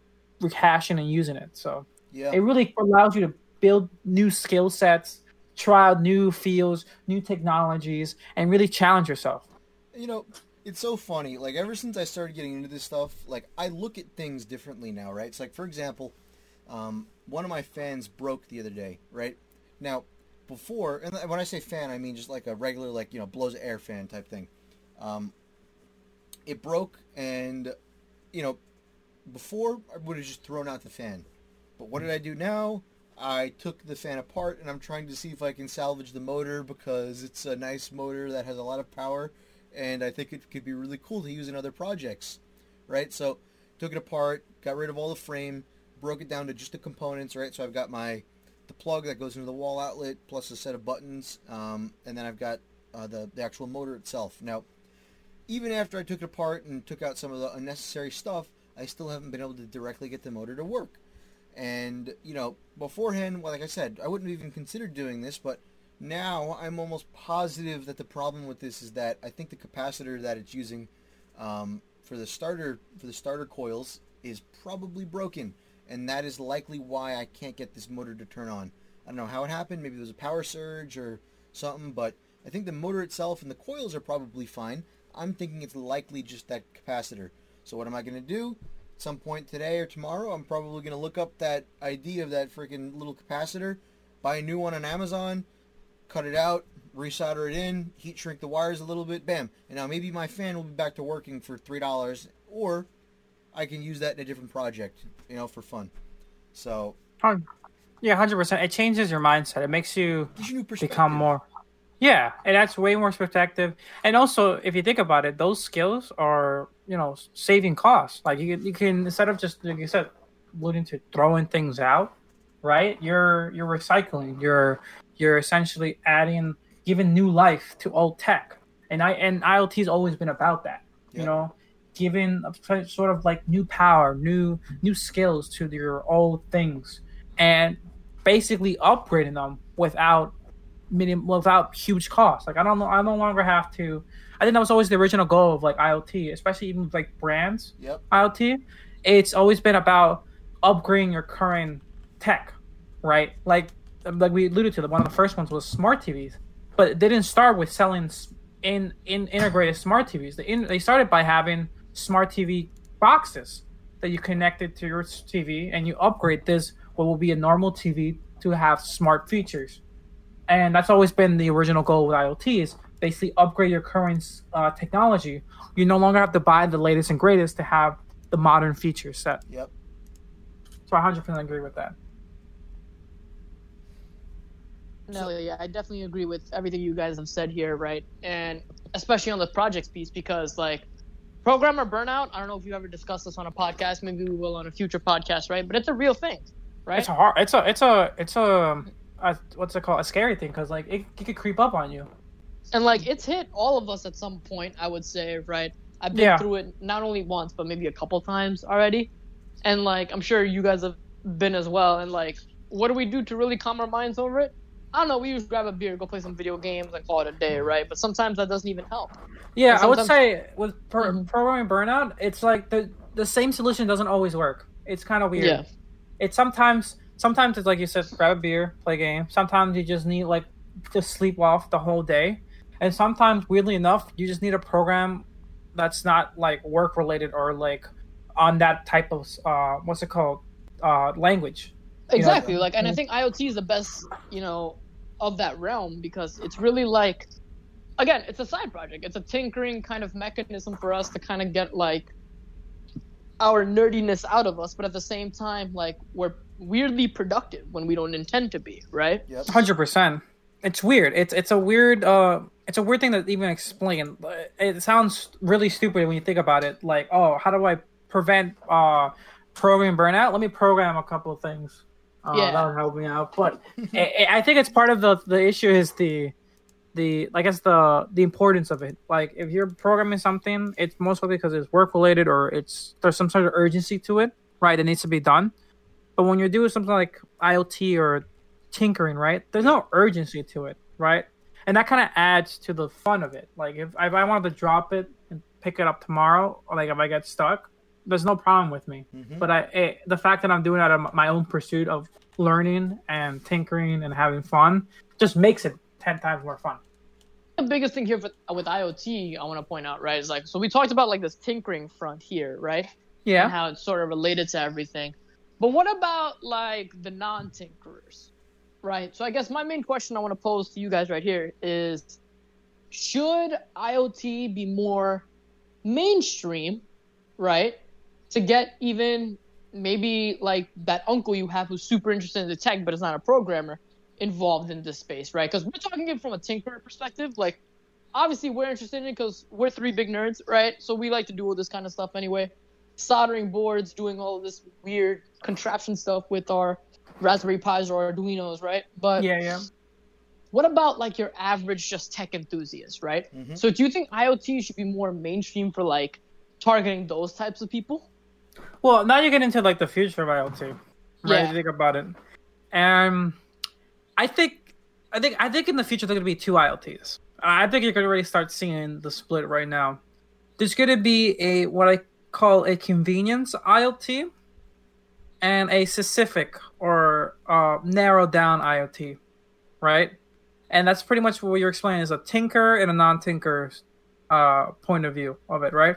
rehashing and using it. So yeah it really allows you to build new skill sets, try out new fields, new technologies, and really challenge yourself. You know, it's so funny. Like ever since I started getting into this stuff, like I look at things differently now, right? It's like for example, um, one of my fans broke the other day, right? Now, before, and when I say fan, I mean just like a regular, like you know, blows air fan type thing. Um, it broke, and you know, before I would have just thrown out the fan, but what did I do now? I took the fan apart, and I'm trying to see if I can salvage the motor because it's a nice motor that has a lot of power, and I think it could be really cool to use in other projects, right? So, took it apart, got rid of all the frame, broke it down to just the components, right? So I've got my the plug that goes into the wall outlet plus a set of buttons, um, and then I've got uh, the the actual motor itself. Now, even after I took it apart and took out some of the unnecessary stuff, I still haven't been able to directly get the motor to work. And you know, beforehand, well, like I said, I wouldn't even consider doing this, but now I'm almost positive that the problem with this is that I think the capacitor that it's using um, for the starter for the starter coils is probably broken and that is likely why I can't get this motor to turn on. I don't know how it happened. Maybe there was a power surge or something, but I think the motor itself and the coils are probably fine. I'm thinking it's likely just that capacitor. So what am I going to do? At some point today or tomorrow, I'm probably going to look up that ID of that freaking little capacitor, buy a new one on Amazon, cut it out, resolder it in, heat shrink the wires a little bit, bam. And now maybe my fan will be back to working for $3 or I can use that in a different project, you know, for fun. So, yeah, hundred percent. It changes your mindset. It makes you, become more. Yeah, and that's way more perspective. And also, if you think about it, those skills are you know saving costs. Like you can, you can instead of just like you said, alluding to throwing things out, right? You're you're recycling. You're you're essentially adding, giving new life to old tech. And I and IoT has always been about that. You know, giving a sort of like new power, new new skills to your old things, and basically upgrading them without minimum without huge cost. Like I don't know, I no longer have to. I think that was always the original goal of like IoT, especially even with like brands. Yep. IoT, it's always been about upgrading your current tech, right? Like like we alluded to, one of the first ones was smart TVs, but it didn't start with selling in in integrated smart TVs. They in, they started by having smart TV boxes that you connected to your TV and you upgrade this what will be a normal TV to have smart features. And that's always been the original goal with IoT is basically upgrade your current uh, technology. You no longer have to buy the latest and greatest to have the modern feature set. Yep. So I 100% agree with that. No, yeah, I definitely agree with everything you guys have said here, right? And especially on the projects piece, because like Programmer burnout. I don't know if you ever discussed this on a podcast. Maybe we will on a future podcast, right? But it's a real thing, right? It's a hard. It's a. It's a. It's a. a what's it called? A scary thing because like it, it could creep up on you. And like it's hit all of us at some point. I would say, right? I've been yeah. through it not only once but maybe a couple times already, and like I'm sure you guys have been as well. And like, what do we do to really calm our minds over it? I don't know. We usually grab a beer, go play some video games, and call it a day, right? But sometimes that doesn't even help. Yeah, I would say with pro- mm-hmm. programming burnout, it's like the the same solution doesn't always work. It's kind of weird. Yeah. It's sometimes sometimes it's like you said, grab a beer, play a game. Sometimes you just need like to sleep off the whole day, and sometimes weirdly enough, you just need a program that's not like work related or like on that type of uh what's it called uh language exactly know? like and i think iot is the best you know of that realm because it's really like again it's a side project. It's a tinkering kind of mechanism for us to kind of get like our nerdiness out of us but at the same time like we're weirdly productive when we don't intend to be right? Yep. 100% it's weird. It's it's a weird uh it's a weird thing to even explain. It sounds really stupid when you think about it. Like oh how do i prevent uh program burnout? Let me program a couple of things uh, yeah. that would help me out. But I, I think it's part of the the issue is the the I guess the the importance of it. Like if you're programming something, it's most likely because it's work related or it's there's some sort of urgency to it, right? That needs to be done. But when you're doing something like IoT or tinkering, right? There's no urgency to it, right? And that kind of adds to the fun of it. Like if, if I wanted to drop it and pick it up tomorrow, or like if I get stuck, there's no problem with me. Mm-hmm. But I, it, eh, the fact that I'm doing it out of my own pursuit of learning and tinkering and having fun just makes it ten times more fun. the biggest thing here with, with IoT, I want to point out, right, is like, so we talked about like this tinkering front here, right? And Yeah. how it's sort of related to everything. But what about like the non tinkerers, right? So I guess my main question I want to pose to you guys right here is should IoT be more mainstream, right? To get even maybe like that uncle you have who's super interested in the tech but is not a programmer involved in this space, right? Because we're talking it from a tinkerer perspective. Like, obviously, we're interested in it because we're three big nerds, right? So we like to do all this kind of stuff anyway. Soldering boards, doing all of this weird contraption stuff with our Raspberry Pis or Arduinos, right? But Yeah, yeah. what about like your average just tech enthusiast, right? Mhm. So do you think IoT should be more mainstream for like targeting those types of people? Well, now you get into like the future of IoT, right? Yeah. You think about it, and I think, I think, I think in the future there's gonna be two IoTs. I think you're gonna already start seeing the split right now. There's gonna be a what I call a convenience IoT, and a specific or uh, narrowed down IoT, right? And that's pretty much what you're explaining is a tinker and a non-tinker uh, point of view of it, right?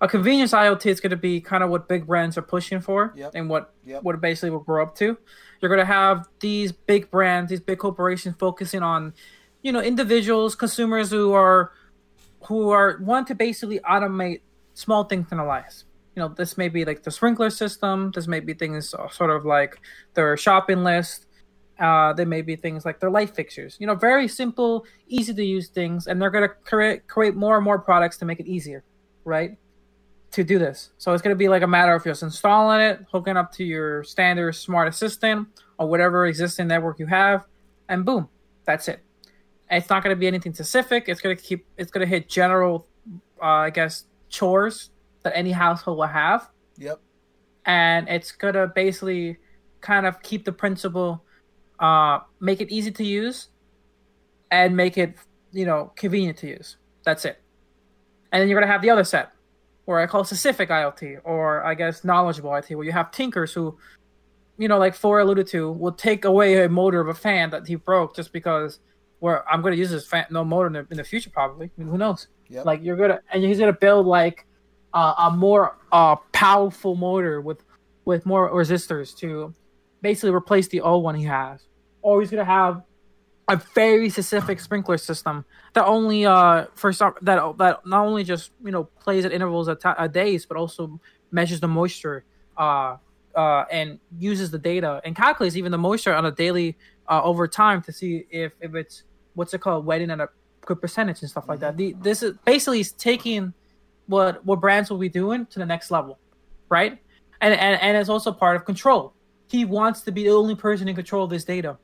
A convenience IoT is going to be kind of what big brands are pushing for, Yep. and what Yep. what it basically will grow up to. You're going to have these big brands, these big corporations focusing on, you know, individuals, consumers who are who are want to basically automate small things in their lives. You know, this may be like the sprinkler system. This may be things uh, sort of like their shopping list. Uh, there may be things like their light fixtures. You know, very simple, easy to use things, and they're going to create create more and more products to make it easier, right? To do this, so it's going to be like a matter of just installing it, hooking up to your standard smart assistant or whatever existing network you have, and boom, that's it. And it's not going to be anything specific. It's going to keep. It's going to hit general, uh, I guess, chores that any household will have, Yep. and it's going to basically kind of keep the principle, uh, make it easy to use, and make it you know convenient to use. That's it. And then you're going to have the other set, where I call specific IoT, or I guess knowledgeable IoT, where you have tinkers who, you know, like Thor alluded to, will take away a motor of a fan that he broke just because where I'm going to use this fan, no motor in the, in the future probably. I mean, who knows? Yep. Like you're gonna and he's gonna build like uh, a more uh, powerful motor with with more resistors to basically replace the old one he has, or he's gonna have a very specific sprinkler system that only uh for some that that not only just you know plays at intervals at, days but also measures the moisture uh uh and uses the data and calculates even the moisture on a daily uh over time to see if if it's what's it called wetting at a good percentage and stuff like that. The, this is basically is taking what what brands will be doing to the next level right? And and, and it's also part of control. He wants to be the only person in control of this data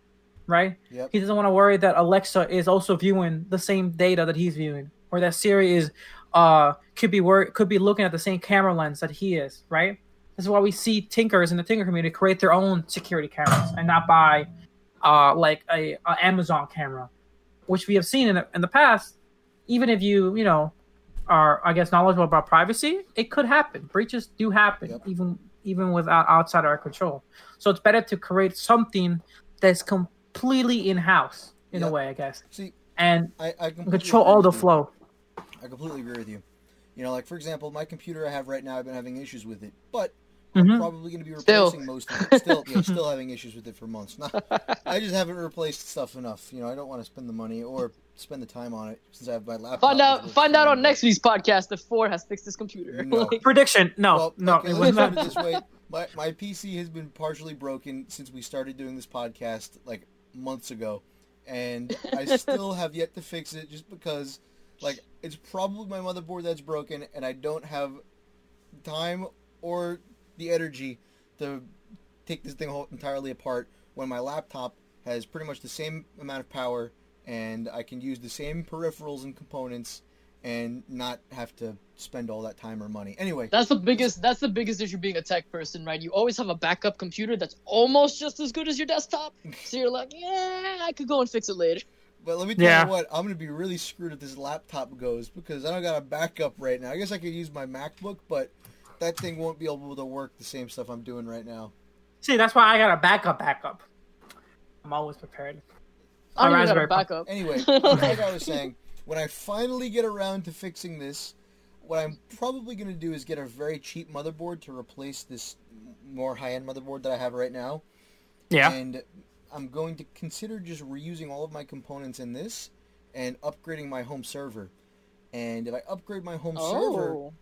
right Yep. he doesn't want to worry that Alexa is also viewing the same data that he's viewing, or that Siri is uh could be wor- could be looking at the same camera lens that he is, right? This is why we see tinkers in the tinker community create their own security cameras and not buy uh like a, a Amazon camera, which we have seen in the, in the past. Even if you you know are I guess knowledgeable about privacy, it could happen. Breaches do happen, Yep. even even without outside our control. So it's better to create something that's completely in house in a way, I guess, See, and I, I control all the you. flow. I completely agree with you. You know, like for example, my computer I have right now, I've been having issues with it, but. I'm mm-hmm. probably going to be Still. replacing most of it. Still, yeah, still having issues with it for months. Not, I just haven't replaced stuff enough. You know, I don't want to spend the money or spend the time on it since I have my laptop. Find out find out on but- next week's podcast if Ford has fixed his computer. No. Like, Prediction? No, Well, no, okay, it let's was put not. it this way. My, my PC has been partially broken since we started doing this podcast like months ago, and I still have yet to fix it just because, like, it's probably my motherboard that's broken, and I don't have time or the energy to take this thing whole, entirely apart when my laptop has pretty much the same amount of power and I can use the same peripherals and components and not have to spend all that time or money. Anyway, That's the biggest. That's the biggest issue being a tech person, right? You always have a backup computer that's almost just as good as your desktop. So you're like, yeah, I could go and fix it later. But let me tell Yeah. you what, I'm gonna be really screwed if this laptop goes because I don't got a backup right now. I guess I could use my MacBook, but that thing won't be able to work the same stuff I'm doing right now. See, that's why I got a backup. Backup. I'm always prepared. I don't got a backup. Anyway, like I was saying, when I finally get around to fixing this, what I'm probably going to do is get a very cheap motherboard to replace this more high-end motherboard that I have right now. Yeah. And I'm going to consider just reusing all of my components in this and upgrading my home server. And if I upgrade my home server, Oh.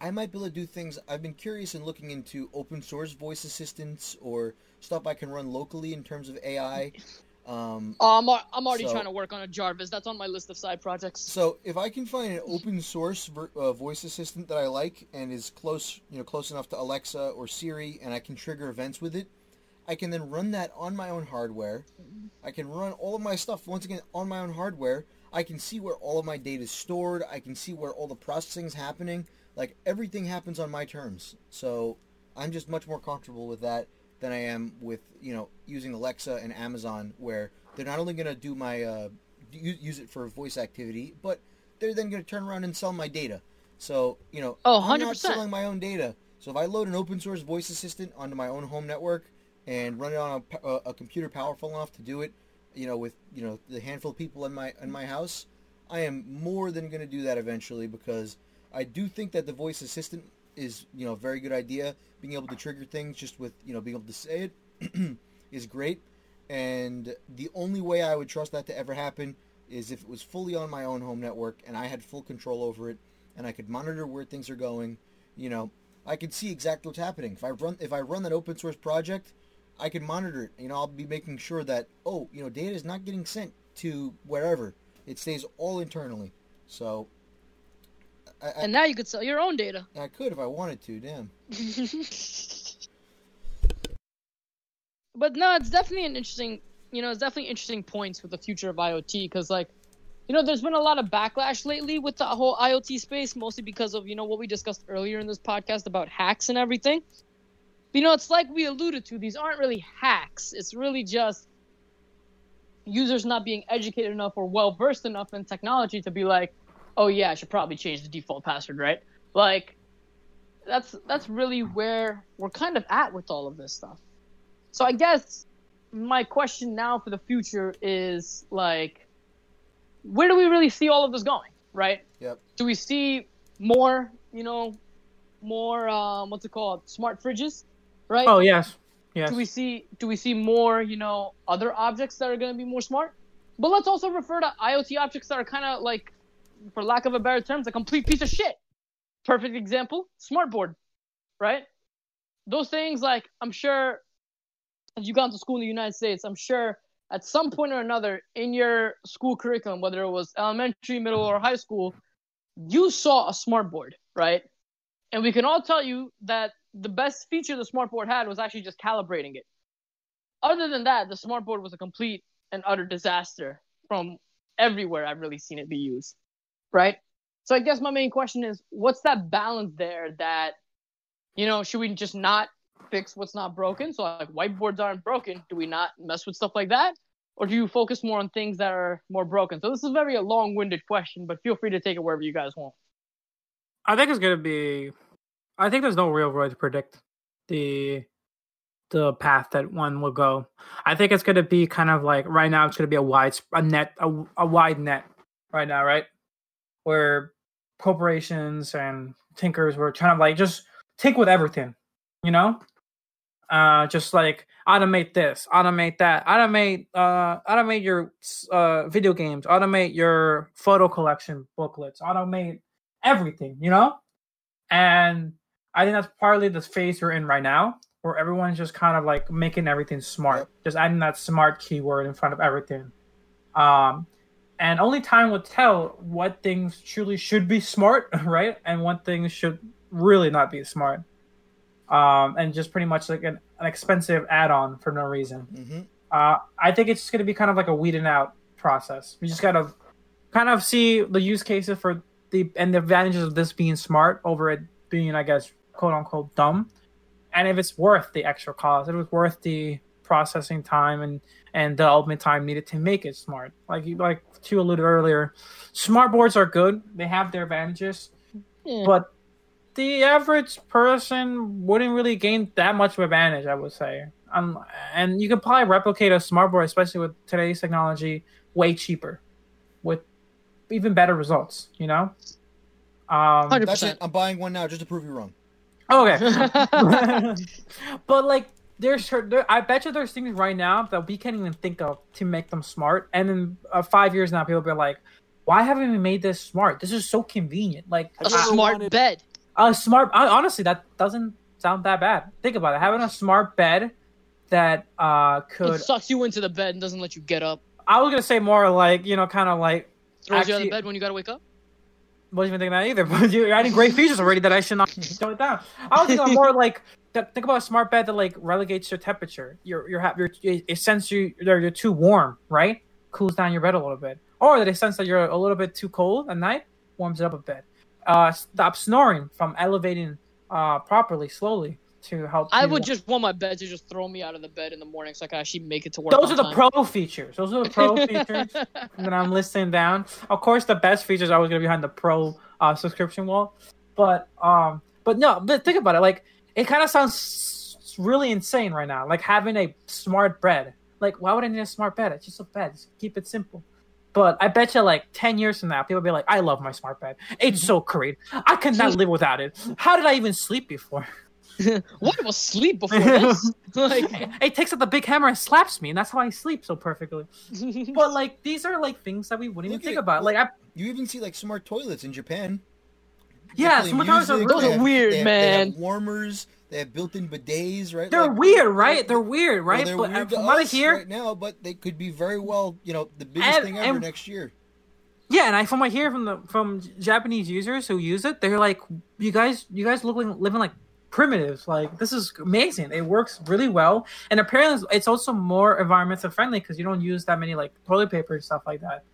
I might be able to do things. I've been curious in looking into open source voice assistants or stuff I can run locally in terms of AI. Um, Oh, I'm, I'm already So- trying to work on a Jarvis. That's on my list of side projects. so if I can find an open source ver- uh, voice assistant that I like and is close, you know, close enough to Alexa or Siri, and I can trigger events with it, I can then run that on my own hardware. I can run all of my stuff once again on my own hardware. I can see where all of my data is stored. I can see where all the processing is happening. Like everything happens on my terms. So I'm just much more comfortable with that than I am with you know using Alexa and Amazon, where they're not only going to do my uh, use it for voice activity, but they're then going to turn around and sell my data. So you know, Oh, I'm not 100%. selling my own data. So if I load an open source voice assistant onto my own home network and run it on a computer powerful enough to do it, you know, with you know the handful of people in my in my house, I am more than going to do that eventually because I do think that the voice assistant is you know a very good idea. Being able to trigger things just with you know being able to say it is great. And the only way I would trust that to ever happen is if it was fully on my own home network and I had full control over it and I could monitor where things are going. You know, I could see exactly what's happening. If I run if I run that open source project, I can monitor it. You know, I'll be making sure that oh, you know, data is not getting sent to wherever. It stays all internally. So I, I, And now you could sell your own data. I could if I wanted to. Damn. but no, it's definitely an interesting, you know, it's definitely interesting points with the future of IoT because, like, you know, there's been a lot of backlash lately with the whole IoT space, mostly because of you know what we discussed earlier in this podcast about hacks and everything. But, you know, it's like we alluded to; these aren't really hacks. It's really just users not being educated enough or well versed enough in technology to be like, "Oh yeah, I should probably change the default password," right? Like, that's that's really where we're kind of at with all of this stuff. So I guess my question now for the future is like, where do we really see all of this going? Right? Yep. Do we see more, you know, more um, what's it called, smart fridges? Right? Oh yes, yes. do we see do we see more you know other objects that are going to be more smart but let's also refer to iot objects that are kind of like for lack of a better terms a complete piece of shit perfect example smartboard right those things like i'm sure if you've gone to school in the united states i'm sure at some point or another in your school curriculum whether it was elementary middle or high school you saw a smartboard right and we can all tell you that the best feature the smartboard had was actually just calibrating it. Other than that, the smartboard was a complete and utter disaster from everywhere I've really seen it be used. Right? So I guess my main question is what's that balance there that you know, should we just not fix what's not broken? So like whiteboards aren't broken, do we not mess with stuff like that? Or do you focus more on things that are more broken? So this is very a long-winded question, but feel free to take it wherever you guys want. I think it's gonna be. I think there's no real way to predict the the path that one will go. I think it's gonna be kind of like right now. It's gonna be a wide a net a, a wide net right now, right? Where corporations and tinkers were trying to like just take with everything, you know. Uh, just like automate this, automate that, automate uh, automate your uh video games, automate your photo collection booklets, automate everything, you know? And I think that's partly the phase we're in right now, where everyone's just kind of like making everything smart, just adding that smart keyword in front of everything. Um, and only time will tell what things truly should be smart, right? And what things should really not be smart. Um, and just pretty much like an, an expensive add on for no reason. hmm Uh, I think it's just going to be kind of like a weeding out process. We just got to kind of see the use cases for the and the advantages of this being smart over it being, I guess, quote unquote dumb, and if it's worth the extra cost, if it's worth the processing time and and the ultimate time needed to make it smart. Like you like to alluded earlier, smart boards are good. They have their advantages, Yeah. but the average person wouldn't really gain that much of advantage, I would say. Um, and you could probably replicate a smart board, especially with today's technology, way cheaper, with even better results. You know. Um, Hundred That's it. percent. I'm buying one now just to prove you wrong. okay. but like there's there, I bet you there's things right now that we can't even think of to make them smart. And in uh, five years now, people will be like, "Why haven't we made this smart? This is so convenient." Like A Have you ever smart wanted- bed. a smart. I, honestly, that doesn't sound that bad. Think about it. Having a smart bed that uh could. It sucks you into the bed and doesn't let you get up. I was gonna say more like you know, kind of like Throws you out of bed when you gotta wake up. Wasn't even thinking that either. But you're adding great features already that I should not tone it down. I was thinking more like think about a smart bed that like relegates your temperature. You're ha- you're it it sense you you're, you're too warm, right? Cools down your bed a little bit, or that it sense that you're a little bit too cold at night, warms it up a bit. Uh, stop snoring from elevating uh properly, slowly to help. I would just want my bed to just throw me out of the bed in the morning so I can actually make it to work. Those are the time. pro features. Those are the pro features that I'm listing down. Of course, the best features are always gonna be behind the pro uh, subscription wall, but um, but no, but think about it. Like it kind of sounds s- really insane right now. Like having a smart bed. Like why would I need a smart bed? It's just a bed. Just keep it simple. But I bet you, like ten years from now, people will be like, "I love my smart bed. It's so great. I could not live without it. How did I even sleep before? What was sleep before this? like, it takes out the big hammer and slaps me, and that's how I sleep so perfectly." But like these are like things that we wouldn't Look even think at- about. Like I, You even see like smart toilets in Japan. yeah, smart toilets are music, Those have- weird, they have- they have man. warmers. They have built-in bidets, right? they're Like, weird, right? They're weird, well, right? they're but weird uh, to from what I us hear, right now, but they could be very well, you know, the biggest And- thing ever and- next year. yeah, and I from what I hear from the from Japanese users who use it, they're like, "You guys, you guys look like living like primitives. Like this is amazing. It works really well, and apparently it's also more environmental friendly because you don't use that many like toilet paper and stuff like that.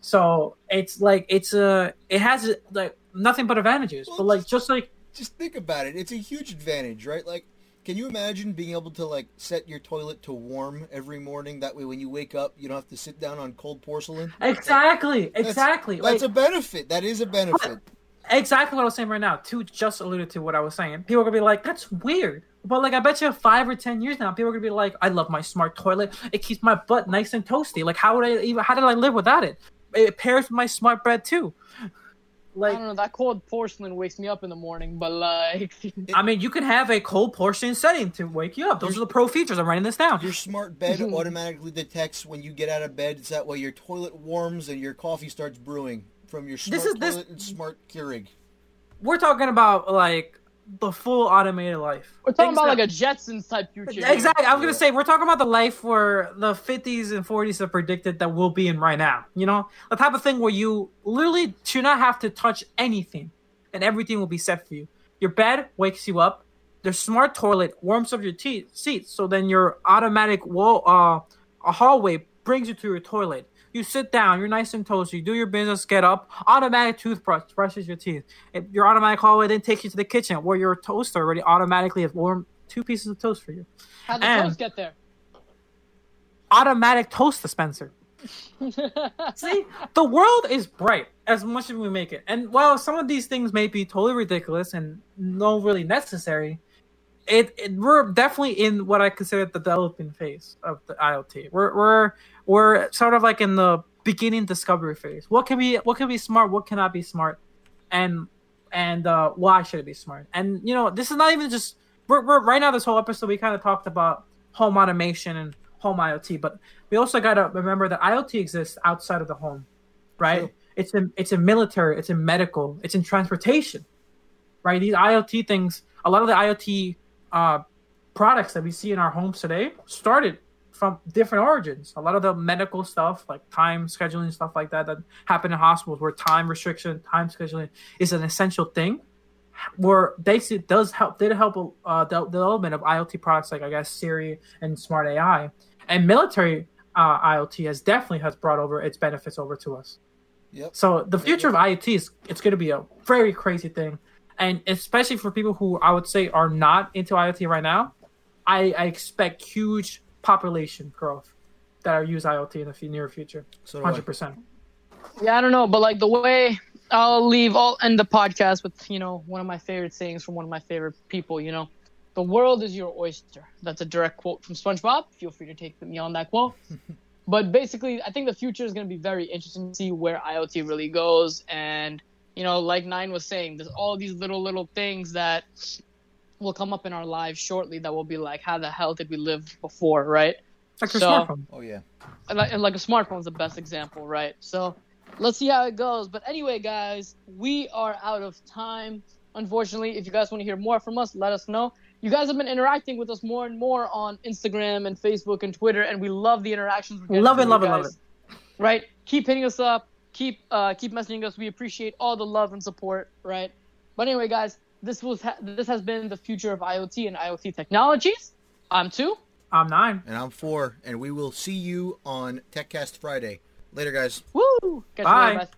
So it's like it's a it has like nothing but advantages. But like just like Just think about it. It's a huge advantage, right? Like, can you imagine being able to like set your toilet to warm every morning? That way, when you wake up, you don't have to sit down on cold porcelain. exactly, That's- exactly. That's like, a benefit. That is a benefit. Exactly what I was saying right now. Two just alluded to what I was saying. People are gonna be like, "That's weird," but like I bet you five or ten years now, people are gonna be like, "I love my smart toilet. It keeps my butt nice and toasty. Like how would I even? How did I live without it? It pairs with my smart bed too." Like, I Like don't know. That cold porcelain wakes me up in the morning, but like, I mean, you can have a cold porcelain setting to wake you up. Those are the pro features. I'm writing this down. Your smart bed automatically detects when you get out of bed. It's that way your toilet warms and your coffee starts brewing from your smart is- this- toilet and smart Keurig. We're talking about like the full automated life. we're talking Things about that- like a Jetsons type future. Exactly. I was gonna say we're talking about the life where the 50s and 40s have predicted that we'll be in right now. You know, the type of thing where you literally should not have to touch anything, and everything will be set for you. Your bed wakes you up. The smart toilet warms up your te- seats, so then your automatic wall, uh, a hallway brings you to your toilet. You sit down, you're nice and toasty, you do your business, get up, automatic toothbrush brushes your teeth. Your automatic hallway then takes you to the kitchen where your toaster already automatically has warm two pieces of toast for you How'd the and- toast get there? automatic toast dispenser. See, the world is bright as much as we make it. And while some of these things may be totally ridiculous and no really necessary, it, it we're definitely in what I consider the developing phase of the IoT. We're we're we're sort of like in the beginning discovery phase. What can be what can be smart? What cannot be smart? And and uh, why should it be smart? And you know, this is not even just we're, we're right now. This whole episode, we kind of talked about home automation and home IoT, but we also got to remember that IoT exists outside of the home, right? True. It's in it's in military, it's in medical, it's in transportation, right? These IoT things, a lot of the IoT uh, products that we see in our homes today started from different origins. A lot of the medical stuff, like time scheduling stuff like that, that happen in hospitals, where time restriction, time scheduling is an essential thing. Where basically does help did help uh, the development of IoT products like I guess Siri and Smart AI and military uh, IoT has definitely has brought over its benefits over to us. Yep. So the future of IoT is it's going to be a very crazy thing, and especially for people who I would say are not into IoT right now, I, I expect huge population growth that are use IoT in the f- near future. So. Hundred percent. Yeah, I don't know, but like the way I'll leave, I'll end the podcast with you know one of my favorite sayings from one of my favorite people. You know, the world is your oyster. That's a direct quote from SpongeBob. Feel free to take me on that quote. But basically, I think the future is going to be very interesting to see where IoT really goes. And, you know, like Nine was saying, there's all these little, little things that will come up in our lives shortly that will be like, how the hell did we live before, right? Like your So- smartphone. Oh yeah. And like, and like a smartphone is the best example, right? So let's see how it goes. But anyway, guys, we are out of time. Unfortunately, if you guys want to hear more from us, let us know. You guys have been interacting with us more and more on Instagram and Facebook and Twitter, and we love the interactions. we're Love it, love it, love guys. Right? Keep hitting us up. Keep uh, keep messaging us. We appreciate all the love and support. Right? But anyway, guys, this was ha- this has been the future of IoT and IoT technologies. I'm two. I'm nine. And I'm four, and we will see you on TechCast Friday. Later, guys. Woo! Catch you Bye. later, guys.